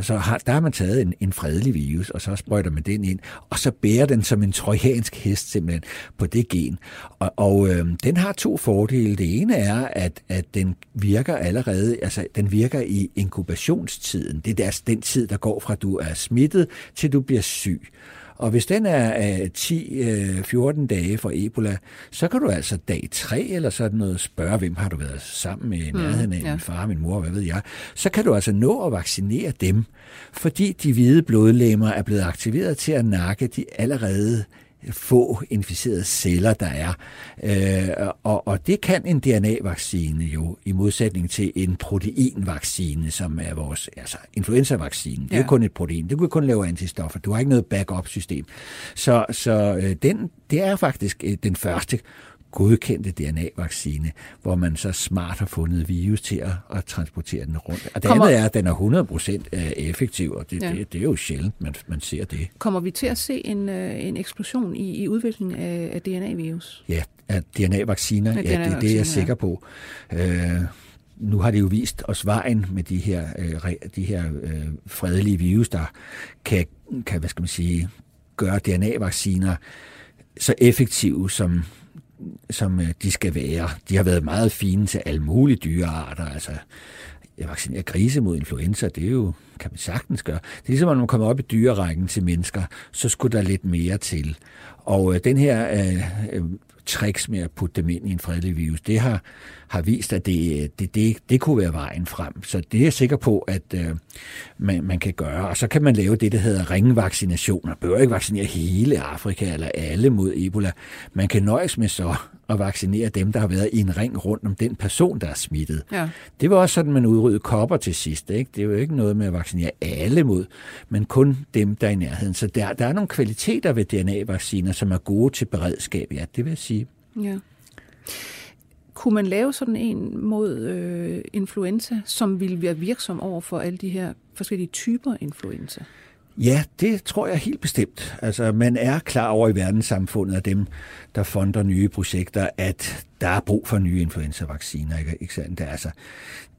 Så har, der har man taget en, en fredelig virus, og så sprøjter man den ind, og så bærer den som en trojansk hest simpelthen på det gen. Og, og øh, den har to fordele. Det ene er, at, at den virker allerede, altså den virker i inkubationstiden. Det er den tid, der går fra du er smittet til du bliver syg. Og hvis den er 10-14 øh, dage for Ebola, så kan du altså dag 3 eller sådan noget spørge, hvem har du været sammen med i mm, nærheden af, mm, ja. min far, min mor, hvad ved jeg. Så kan du altså nå at vaccinere dem, fordi de hvide blodlemmer er blevet aktiveret til at nakke de allerede få inficerede celler, der er. Øh, og, og det kan en DNA-vaccine jo, i modsætning til en proteinvaccine, som er vores altså influenza-vaccine. Det er ja. kun et protein. Det kan kun lave antistoffer. Du har ikke noget backup-system. Så, så øh, den, det er faktisk øh, den første godkendte DNA-vaccine, hvor man så smart har fundet virus til at, at transportere den rundt. Og det Kommer... andet er, at den er 100% øh, effektiv, og det, ja. det, det er jo sjældent, man, man ser det. Kommer vi til at se en, øh, en eksplosion i, i udviklingen af, af DNA-virus? Ja, af DNA-vacciner, ja, DNA det, det er jeg sikker på. Øh, nu har det jo vist os vejen med de her, øh, de her øh, fredelige virus, der kan, kan, hvad skal man sige, gøre DNA-vacciner så effektive, som, som øh, de skal være. De har været meget fine til alle mulige dyrearter, altså jeg vaccinerer grise mod influenza, det er jo, kan man sagtens gøre. Det er ligesom, når man kommer op i dyrerækken til mennesker, så skulle der lidt mere til. Og øh, den her øh, øh tricks med at putte dem ind i en fredelig virus, det har, har vist, at det, det, det, det kunne være vejen frem. Så det er jeg sikker på, at øh, man, man kan gøre. Og så kan man lave det, der hedder ringvaccinationer. Man behøver ikke vaccinere hele Afrika eller alle mod Ebola. Man kan nøjes med så at vaccinere dem, der har været i en ring rundt om den person, der er smittet. Ja. Det var også sådan, man udryddede kopper til sidst. Ikke? Det er jo ikke noget med at vaccinere alle mod, men kun dem, der er i nærheden. Så der, der er nogle kvaliteter ved DNA-vacciner, som er gode til beredskab. Ja, det vil jeg sige. Ja. Kunne man lave sådan en mod øh, influenza, som ville være virksom over for alle de her forskellige typer influenza? Ja, det tror jeg helt bestemt. Altså, man er klar over i verdenssamfundet af dem, der fonder nye projekter, at der er brug for nye influenzavacciner. Ikke, ikke sandt? Det, altså,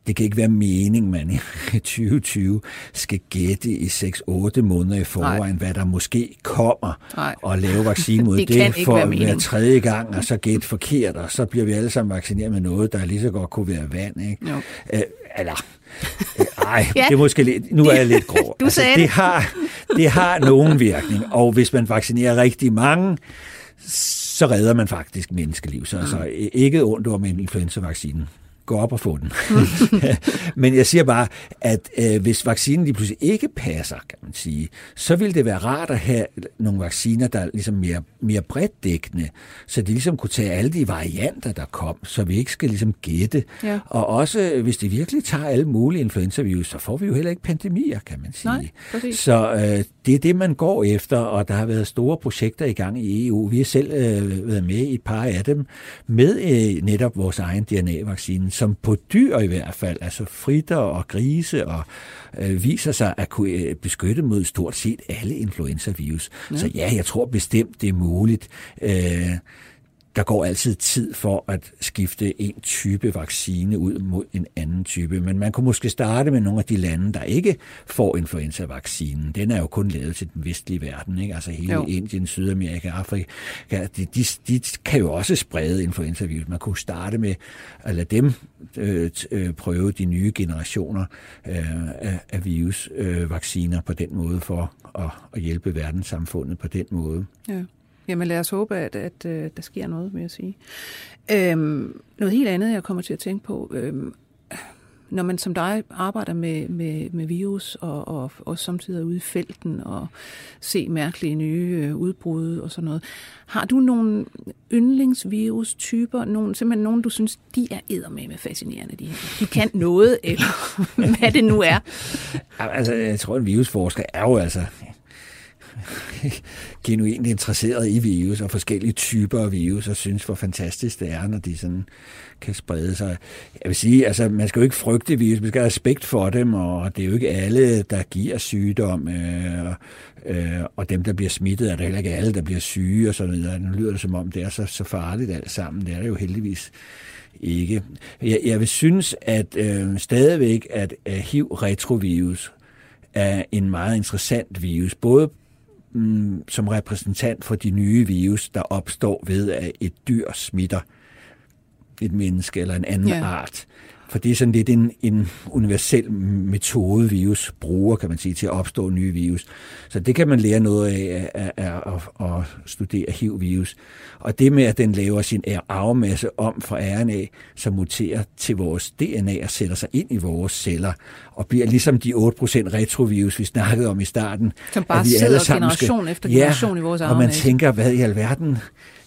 det kan ikke være mening, man i 2020 skal gætte i 6-8 måneder i forvejen, Nej. hvad der måske kommer, Nej. og lave vaccine mod det, det for være tredje gang, og så gætte forkert, og så bliver vi alle sammen vaccineret med noget, der lige så godt kunne være vand. Ikke? Jo. Æ, eller, Nej, ja. det er måske lidt, nu er jeg lidt grov. Du altså, det, har, det har nogen virkning, og hvis man vaccinerer rigtig mange, så redder man faktisk menneskeliv. Så altså, ikke ondt om en influenza-vaccine gå op og få den. Men jeg siger bare, at øh, hvis vaccinen lige pludselig ikke passer, kan man sige, så vil det være rart at have nogle vacciner, der er ligesom mere, mere bredt dækkende, så de ligesom kunne tage alle de varianter, der kom, så vi ikke skal ligesom gætte. Ja. Og også, hvis de virkelig tager alle mulige influenza-virus, så får vi jo heller ikke pandemier, kan man sige. Nej, så øh, det er det, man går efter, og der har været store projekter i gang i EU. Vi har selv øh, været med i et par af dem, med øh, netop vores egen DNA-vaccine, som på dyr i hvert fald, altså fritter og grise, og øh, viser sig at kunne øh, beskytte mod stort set alle influenza-virus. Ja. Så ja, jeg tror bestemt, det er muligt. Øh, der går altid tid for at skifte en type vaccine ud mod en anden type. Men man kunne måske starte med nogle af de lande, der ikke får influenza-vaccinen. Den er jo kun lavet til den vestlige verden, ikke? altså hele jo. Indien, Sydamerika, Afrika. De, de, de kan jo også sprede influenza-virus. Man kunne starte med at lade dem øh, øh, prøve de nye generationer øh, af, af virusvacciner øh, på den måde for at, at hjælpe verdenssamfundet på den måde. Ja. Jamen lad os håbe, at, at, at øh, der sker noget, vil jeg sige. Øhm, noget helt andet, jeg kommer til at tænke på, øhm, når man som dig arbejder med, med, med virus, og, og også samtidig er ude i felten, og se mærkelige nye øh, udbrud og sådan noget, har du nogle yndlingsvirus-typer, nogle, simpelthen nogle, du synes, de er eddermame fascinerende, de, de kan noget, eller hvad det nu er? Altså, jeg tror, en virusforsker er jo altså genuint interesseret i virus og forskellige typer af virus, og synes, hvor fantastisk det er, når de sådan kan sprede sig. Jeg vil sige, altså, man skal jo ikke frygte virus, man skal have respekt for dem, og det er jo ikke alle, der giver sygdom, øh, øh, og dem, der bliver smittet, er det heller ikke alle, der bliver syge, og sådan noget. Nu lyder det som om, det er så, så farligt alt sammen. Det er det jo heldigvis ikke. Jeg, jeg vil synes, at øh, stadigvæk, at, øh, at HIV-retrovirus er en meget interessant virus, både mm, som repræsentant for de nye virus, der opstår ved, at et dyr smitter et menneske eller en anden ja. art. For det er sådan lidt en, en universel metode, virus bruger, kan man sige, til at opstå nye virus. Så det kan man lære noget af at, at, at, at studere HIV-virus. Og det med, at den laver sin arvemasse om fra RNA, som muterer til vores DNA og sætter sig ind i vores celler, og bliver ligesom de 8% retrovirus, vi snakkede om i starten. Som bare sidder alle generation skal, efter generation ja, i vores arvemasse. og man tænker, hvad i alverden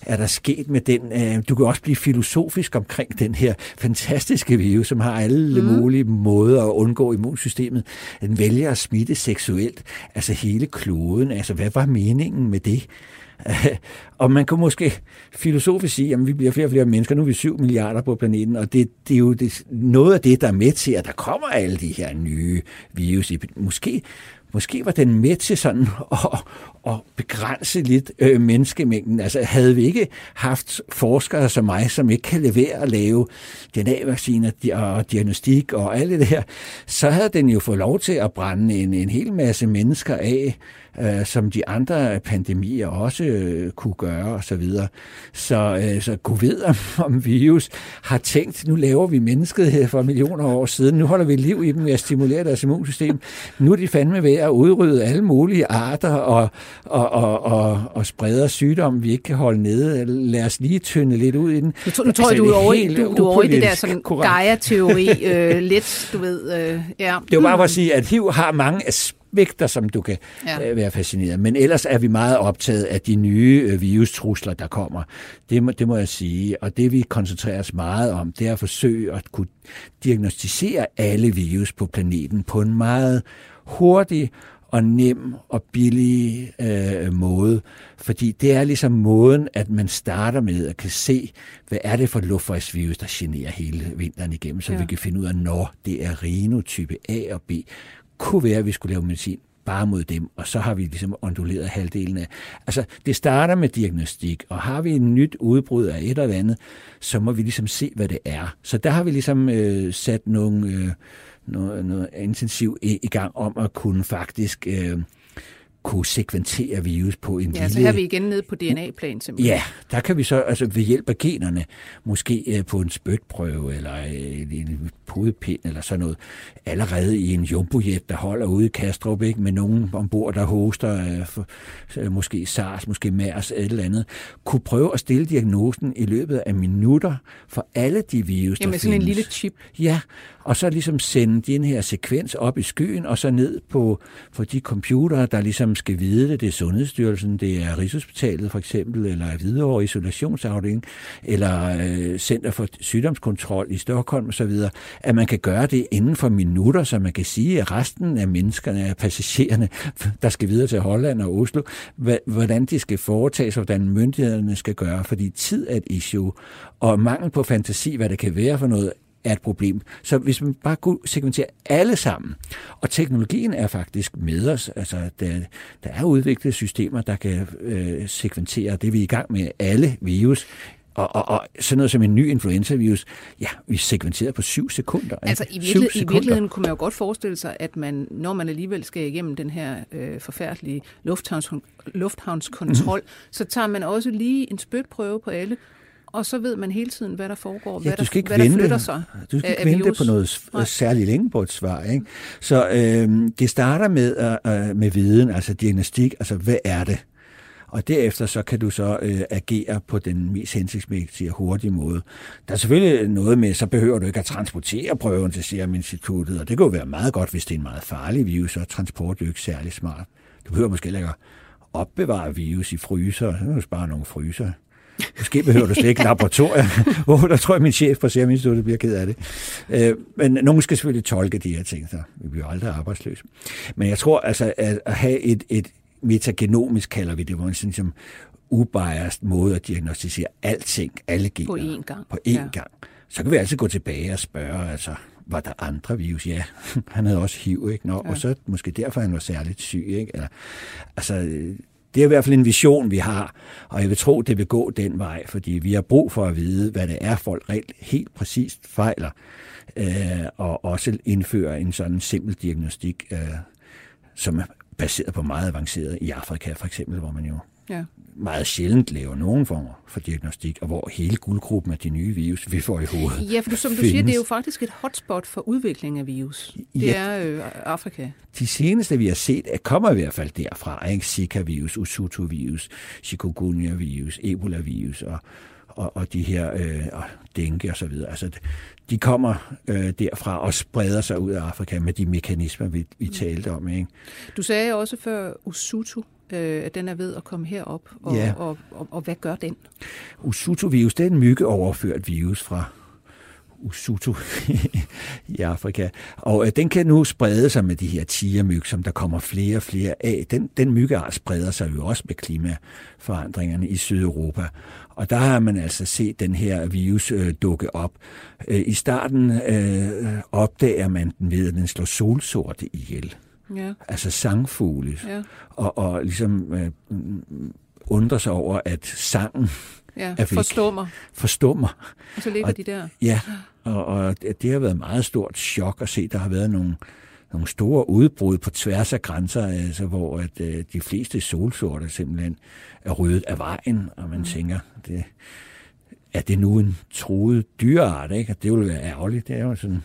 er der sket med den? Øh, du kan også blive filosofisk omkring den her fantastiske virus, som har alle mm. mulige måder at undgå immunsystemet. Den vælger at smitte seksuelt, altså hele kloden. Altså, hvad var meningen med det? og man kan måske filosofisk sige, at vi bliver flere og flere mennesker, nu er vi 7 milliarder på planeten, og det, det er jo det, noget af det, der er med til, at der kommer alle de her nye virus. Måske måske var den med til sådan at, at begrænse lidt øh, menneskemængden. Altså havde vi ikke haft forskere som mig, som ikke kan levere at lave DNA-vacciner og diagnostik og alt det her, så havde den jo fået lov til at brænde en, en hel masse mennesker af, øh, som de andre pandemier også øh, kunne gøre osv. Så, videre. så, øh, så kunne ved, om, om virus har tænkt, nu laver vi mennesket her for millioner år siden, nu holder vi liv i dem ved at stimulere deres immunsystem. Nu er de fandme ved at udrydde alle mulige arter og, og, og, og, og spreder sygdomme, vi ikke kan holde nede. Lad os lige tynde lidt ud i den. Nu, nu tror jeg, du er over, i, du, du er over i det der sådan Gaia-teori øh, lidt, du ved. Øh, ja. Det var bare for at sige, at HIV har mange aspekter aspekter, som du kan ja. øh, være fascineret. Men ellers er vi meget optaget af de nye øh, virustrusler, der kommer. Det må, det må jeg sige. Og det vi koncentrerer os meget om, det er at forsøge at kunne diagnostisere alle virus på planeten på en meget hurtig og nem og billig øh, måde. Fordi det er ligesom måden, at man starter med at kan se, hvad er det for luftvejsvirus, der generer hele vinteren igennem, så ja. vi kan finde ud af, når det er rhinotype A og B kunne være, at vi skulle lave medicin bare mod dem, og så har vi ligesom onduleret halvdelen af. Altså, det starter med diagnostik, og har vi en nyt udbrud af et eller andet, så må vi ligesom se, hvad det er. Så der har vi ligesom øh, sat nogle, øh, noget, noget intensiv i, i gang om at kunne faktisk øh, kunne sekventere virus på en ja, lille... så her er vi igen nede på DNA-plan simpelthen. Ja, der kan vi så altså ved hjælp af generne, måske øh, på en spytprøve eller øh, en pudepind eller sådan noget, allerede i en jumbojet, der holder ude i Kastrup, ikke, med nogen ombord, der hoster øh, måske SARS, måske MERS, et eller andet, kunne prøve at stille diagnosen i løbet af minutter for alle de virus, Jamen, der sådan findes. en lille chip. Ja, og så ligesom sende den her sekvens op i skyen, og så ned på, på de computere, der ligesom skal vide det. Det er Sundhedsstyrelsen, det er Rigshospitalet for eksempel, eller Hvidovre Isolationsafdeling, eller øh, Center for Sygdomskontrol i Stockholm osv., at man kan gøre det inden for minutter, så man kan sige, at resten af menneskerne, af passagererne, der skal videre til Holland og Oslo, hvordan de skal foretages, hvordan myndighederne skal gøre, fordi tid er et issue, og mangel på fantasi, hvad det kan være for noget, er et problem. Så hvis man bare kunne segmentere alle sammen, og teknologien er faktisk med os, altså der, der er udviklet systemer, der kan øh, sekventere, det er vi i gang med alle virus, og, og, og sådan noget som en ny influenza-virus, ja, vi sekventerer på syv sekunder. Altså i, virkelighed, sekunder. i virkeligheden kunne man jo godt forestille sig, at man, når man alligevel skal igennem den her øh, forfærdelige lufthavns, lufthavnskontrol, mm. så tager man også lige en spytprøve på alle, og så ved man hele tiden, hvad der foregår, ja, hvad, du skal ikke hvad vente, der flytter sig. Du skal ikke vente på noget Nej. særligt længe på et svar. Ikke? Så øh, det starter med, øh, med viden, altså diagnostik, altså hvad er det? Og derefter så kan du så øh, agere på den mest hensigtsmæssige og hurtige måde. Der er selvfølgelig noget med, så behøver du ikke at transportere prøven til Serum Instituttet, og det kan jo være meget godt, hvis det er en meget farlig virus, så er transport jo ikke særlig smart. Du behøver måske ikke at opbevare virus i fryser, så kan du spare nogle fryser. Måske behøver du slet ikke laboratorier. Hvor der tror jeg, min chef på Serum Instituttet bliver ked af det. Øh, men nogen skal selvfølgelig tolke de her ting, så vi bliver aldrig arbejdsløse. Men jeg tror altså, at have et, et metagenomisk, kalder vi det, hvor man sådan som ubiased måde at diagnostisere alting, alle gener. På én gang. På én ja. gang. Så kan vi altid gå tilbage og spørge, altså, var der andre virus? Ja, han havde også HIV, ikke? Nå, ja. Og så måske derfor, han var særligt syg, ikke? Eller, altså, det er i hvert fald en vision, vi har, og jeg vil tro, det vil gå den vej, fordi vi har brug for at vide, hvad det er, folk helt, helt præcist fejler, øh, og også indføre en sådan simpel diagnostik, øh, som er baseret på meget avanceret i Afrika for eksempel, hvor man jo ja. meget sjældent laver nogen former for diagnostik, og hvor hele guldgruppen af de nye virus, vi får i hovedet, Ja, for som du findes. siger, det er jo faktisk et hotspot for udvikling af virus. Det ja, er øh, Afrika. De seneste, vi har set, er, kommer i hvert fald derfra. Ikke? Zika-virus, Usutu-virus, chikungunya-virus, Ebola-virus og, og, og de her øh, og dengue og så videre. Altså, de kommer øh, derfra og spreder sig ud af Afrika med de mekanismer, vi, vi talte om. Ikke? Du sagde også før Usutu, øh, at den er ved at komme herop, og, ja. og, og, og hvad gør den? Usutu-virus, det er en myggeoverført virus fra Usutu i Afrika. Og øh, den kan nu sprede sig med de her tigermyg, som der kommer flere og flere af. Den, den myggeart spreder sig jo også med klimaforandringerne i Sydeuropa. Og der har man altså set den her virus øh, dukke op. Øh, I starten øh, opdager man den ved, at den slår solsorte ihjel. Ja. Altså sangfugle. Ja. Og, og ligesom øh, undrer sig over, at sangen ja, er forstummer. Forstummer. Og så ligger og, de der. Ja, og, og det har været et meget stort chok at se, der har været nogle, nogle store udbrud på tværs af grænser, altså, hvor at, øh, de fleste solsorter simpelthen er ryddet af vejen, og man mm. tænker, det, er det nu en troet dyreart, ikke? Og det ville være ærgerligt. Det er jo sådan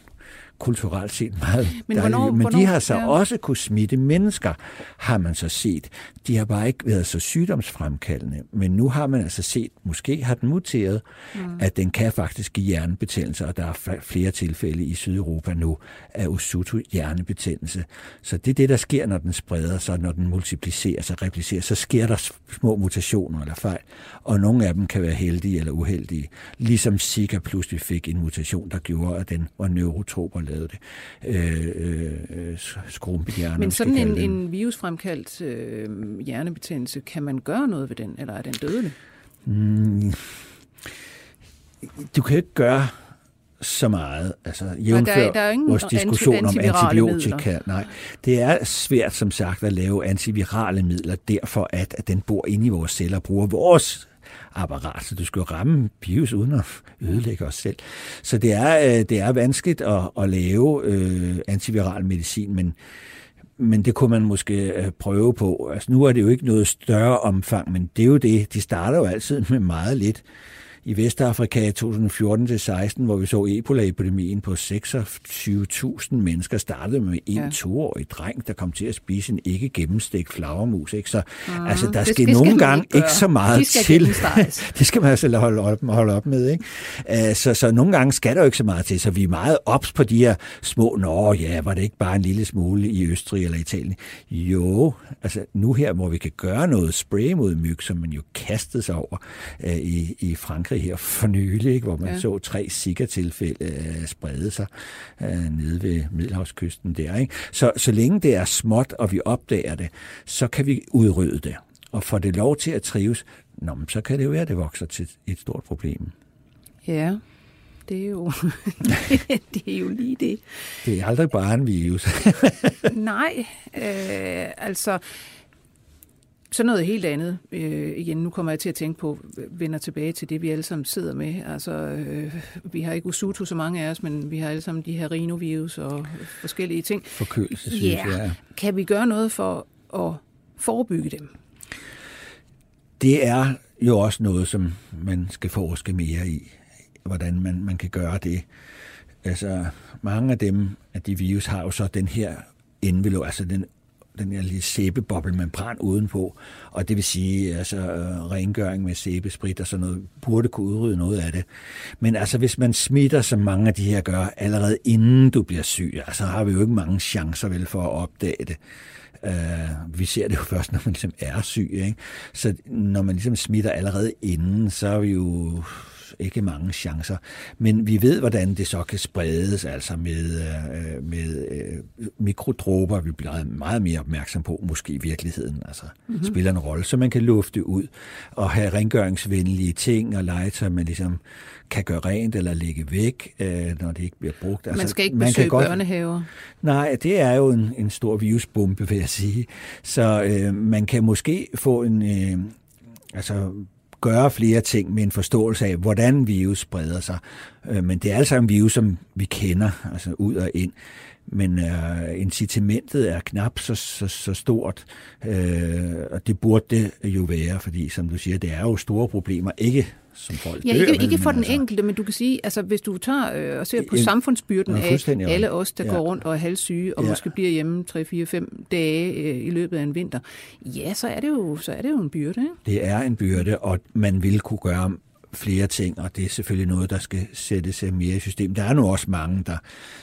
kulturelt set meget men, hvornår, men hvornår, de har så ja. også kunne smitte mennesker, har man så set. De har bare ikke været så sygdomsfremkaldende, men nu har man altså set, måske har den muteret, mm. at den kan faktisk give hjernebetændelse, og der er flere tilfælde i Sydeuropa nu af Usutu hjernebetændelse. Så det er det, der sker, når den spreder sig, når den multiplicerer sig, replicerer, så sker der små mutationer eller fejl, og nogle af dem kan være heldige eller uheldige. Ligesom Zika pludselig fik en mutation, der gjorde, at den var neurotrop og lavede det. Øh, øh, skrumpehjerner. Men sådan en, en virusfremkaldt øh, hjernebetændelse, kan man gøre noget ved den, eller er den dødelig? Mm, du kan ikke gøre så meget. Altså, jævnfør der, der er ingen vores diskussion anti, om antibiotika. Midler. Nej, det er svært, som sagt, at lave antivirale midler, derfor at, at den bor inde i vores celler og bruger vores apparat, så du skal ramme virus uden at ødelægge os selv. Så det er, øh, det er vanskeligt at, at lave øh, antiviral medicin, men men det kunne man måske øh, prøve på. Altså, nu er det jo ikke noget større omfang, men det er jo det. De starter jo altid med meget lidt i Vestafrika i 2014-16, hvor vi så Ebola-epidemien på 26.000 mennesker, startede med en ja. toårig dreng, der kom til at spise en ikke gennemstegt flagermus. Ikke? Så mm, altså, der skal, skal nogle gange ikke, ikke så meget til. det skal man altså holde op, holde op med. Ikke? Uh, så, så nogle gange skal der jo ikke så meget til, så vi er meget ops på de her små, nå ja, var det ikke bare en lille smule i Østrig eller Italien? Jo, altså nu her, hvor vi kan gøre noget spray mod myg, som man jo kastede sig over uh, i, i Frankrig, Frankrig her for nylig, ikke, hvor man ja. så tre Zika-tilfælde øh, sprede sig øh, nede ved Middelhavskysten der. Ikke? Så, så længe det er småt, og vi opdager det, så kan vi udrydde det. Og får det lov til at trives, nå, så kan det jo være, at det vokser til et stort problem. Ja, det er jo, det er jo lige det. Det er aldrig bare en virus. Nej, øh, altså så noget helt andet. Øh, igen, nu kommer jeg til at tænke på, vender tilbage til det, vi alle sammen sidder med. Altså, øh, vi har ikke Usutu, så mange af os, men vi har alle sammen de her rhinovirus og forskellige ting. Forkølelsesvirus, ja. ja. Kan vi gøre noget for at forebygge dem? Det er jo også noget, som man skal forske mere i, hvordan man, man kan gøre det. Altså, mange af dem, af de virus, har jo så den her envelope, altså den den her lille sæbebobbelmembran udenpå, og det vil sige, altså øh, rengøring med sæbesprit og sådan noget, burde kunne udrydde noget af det. Men altså, hvis man smitter, som mange af de her gør, allerede inden du bliver syg, altså har vi jo ikke mange chancer vel for at opdage det. Uh, vi ser det jo først, når man ligesom er syg. Ikke? Så når man ligesom smitter allerede inden, så er vi jo ikke mange chancer. Men vi ved, hvordan det så kan spredes, altså med, øh, med øh, mikrodråber, vi bliver meget mere opmærksom på, måske i virkeligheden, altså mm-hmm. spiller en rolle, så man kan lufte ud og have rengøringsvenlige ting og legetøj, man ligesom kan gøre rent eller lægge væk, øh, når det ikke bliver brugt. Altså, man skal ikke man besøge kan godt, børnehaver? Nej, det er jo en, en stor virusbombe, vil jeg sige. Så øh, man kan måske få en... Øh, altså gøre flere ting med en forståelse af, hvordan virus spreder sig. Øh, men det er altså en virus, som vi kender, altså ud og ind. Men øh, incitamentet er knap så, så, så stort, øh, og det burde det jo være, fordi som du siger, det er jo store problemer, ikke som folk ja, ikke, ikke for den altså. enkelte, men du kan sige, altså hvis du tager øh, og ser på en, samfundsbyrden af alle os, der ja. går rundt og er halvsyge, og ja. måske bliver hjemme 3-4-5 dage øh, i løbet af en vinter, ja, så er det jo, så er det jo en byrde. Ikke? Det er en byrde, og man vil kunne gøre flere ting, og det er selvfølgelig noget, der skal sættes mere i system. Der er nu også mange, der,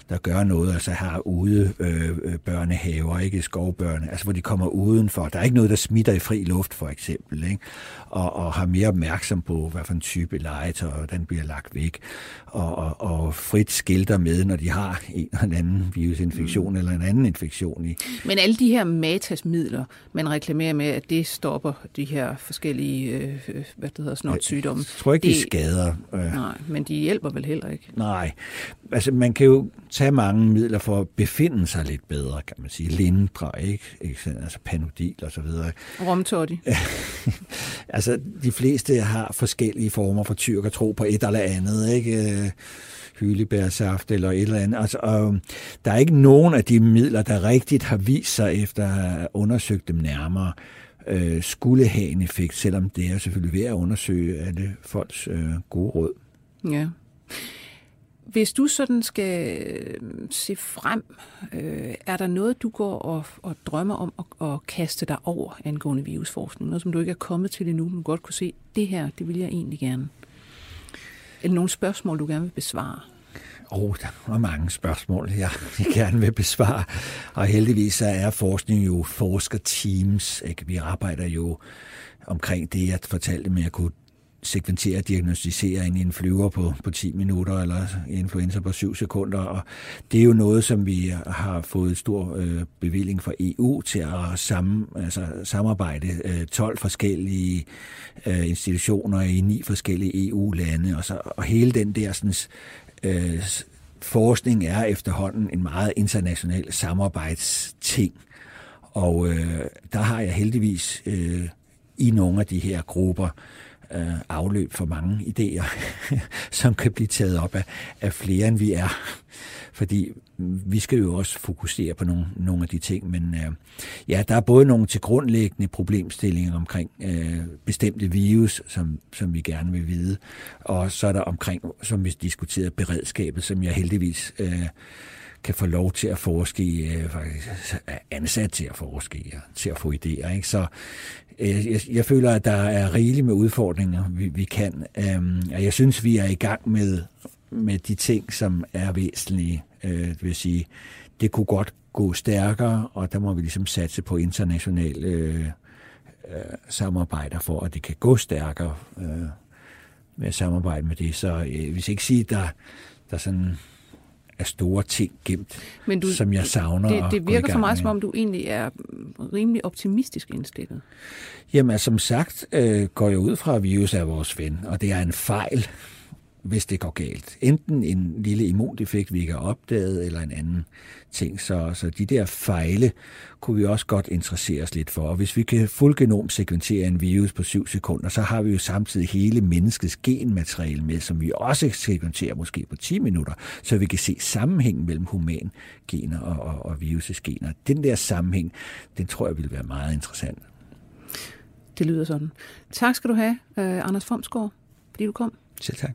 der gør noget, altså har ude øh, øh børnehaver, ikke skovbørne, altså hvor de kommer udenfor. Der er ikke noget, der smitter i fri luft, for eksempel, ikke? Og, og har mere opmærksom på, hvad for en type legetøj, den bliver lagt væk, og, og, og frit skilter med, når de har en eller anden virusinfektion mm. eller en anden infektion i. Men alle de her matasmidler, man reklamerer med, at det stopper de her forskellige, øh, øh hvad det hedder, sådan sygdomme. Jeg tror ikke, de, de skader. Øh. Nej, men de hjælper vel heller ikke? Nej. Altså, man kan jo tage mange midler for at befinde sig lidt bedre, kan man sige. Lindre, ikke? ikke? Altså panodil og så videre. Romtotti. altså, de fleste har forskellige former for tyrk og tro på et eller andet, ikke? hylebærsaft eller et eller andet. Altså, og der er ikke nogen af de midler, der rigtigt har vist sig efter at have undersøgt dem nærmere, øh, skulle have en effekt, selvom det er selvfølgelig ved at undersøge alle folks øh, gode råd. Ja. Hvis du sådan skal øh, se frem, øh, er der noget, du går og, og drømmer om at, at kaste dig over angående virusforskning? Noget, som du ikke er kommet til endnu, men godt kunne se, det her, det vil jeg egentlig gerne. Eller nogle spørgsmål, du gerne vil besvare? Åh, oh, der er mange spørgsmål, jeg, gerne vil besvare. Og heldigvis så er forskning jo forskerteams. Ikke? Vi arbejder jo omkring det, jeg fortalte med at kunne sekventere og diagnostisere en flyver på, på 10 minutter, eller influenza på 7 sekunder. Og det er jo noget, som vi har fået stor øh, bevilling fra EU til at sammen, altså, samarbejde øh, 12 forskellige øh, institutioner i ni forskellige EU-lande. Og, så, og hele den der sådan, øh, forskning er efterhånden en meget international samarbejdsting. Og øh, der har jeg heldigvis øh, i nogle af de her grupper øh, afløb for mange idéer, som kan blive taget op af, af flere, end vi er. Fordi vi skal jo også fokusere på nogle, nogle af de ting, men øh, ja, der er både nogle til grundlæggende problemstillinger omkring øh, bestemte virus, som, som vi gerne vil vide, og så er der omkring, som vi diskuterede, beredskabet, som jeg heldigvis øh, kan få lov til at forske øh, faktisk ansat til at forske i, til at få idéer. Ikke? Så øh, jeg, jeg føler, at der er rigeligt med udfordringer, vi, vi kan. Øhm, og jeg synes, vi er i gang med, med de ting, som er væsentlige. Øh, det vil sige, det kunne godt gå stærkere, og der må vi ligesom satse på internationale øh, øh, samarbejder for, at det kan gå stærkere øh, med at samarbejde med det. Så øh, hvis ikke sige, der, der sådan er store ting gemt, Men du, som jeg savner Det, det virker for mig, som om du egentlig er rimelig optimistisk indstillet. Jamen, som sagt øh, går jeg ud fra, at virus er vores ven, og det er en fejl, hvis det går galt. Enten en lille immundefekt, vi ikke har opdaget, eller en anden ting. Så, så de der fejle kunne vi også godt interessere os lidt for. Og hvis vi kan fuldgenom sekventere en virus på 7 sekunder, så har vi jo samtidig hele menneskets genmateriale med, som vi også sekventerer måske på 10 minutter, så vi kan se sammenhængen mellem human gener og, og, og virusets gener. Den der sammenhæng, den tror jeg vil være meget interessant. Det lyder sådan. Tak skal du have, øh, Anders Fomsgaard, fordi du kom. Selv tak.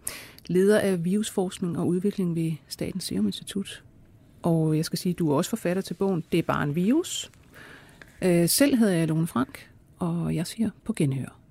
Leder af virusforskning og udvikling ved Statens Serum Institut. Og jeg skal sige, at du er også forfatter til bogen Det er bare en virus. Øh, selv hedder jeg Lone Frank, og jeg siger på genhør.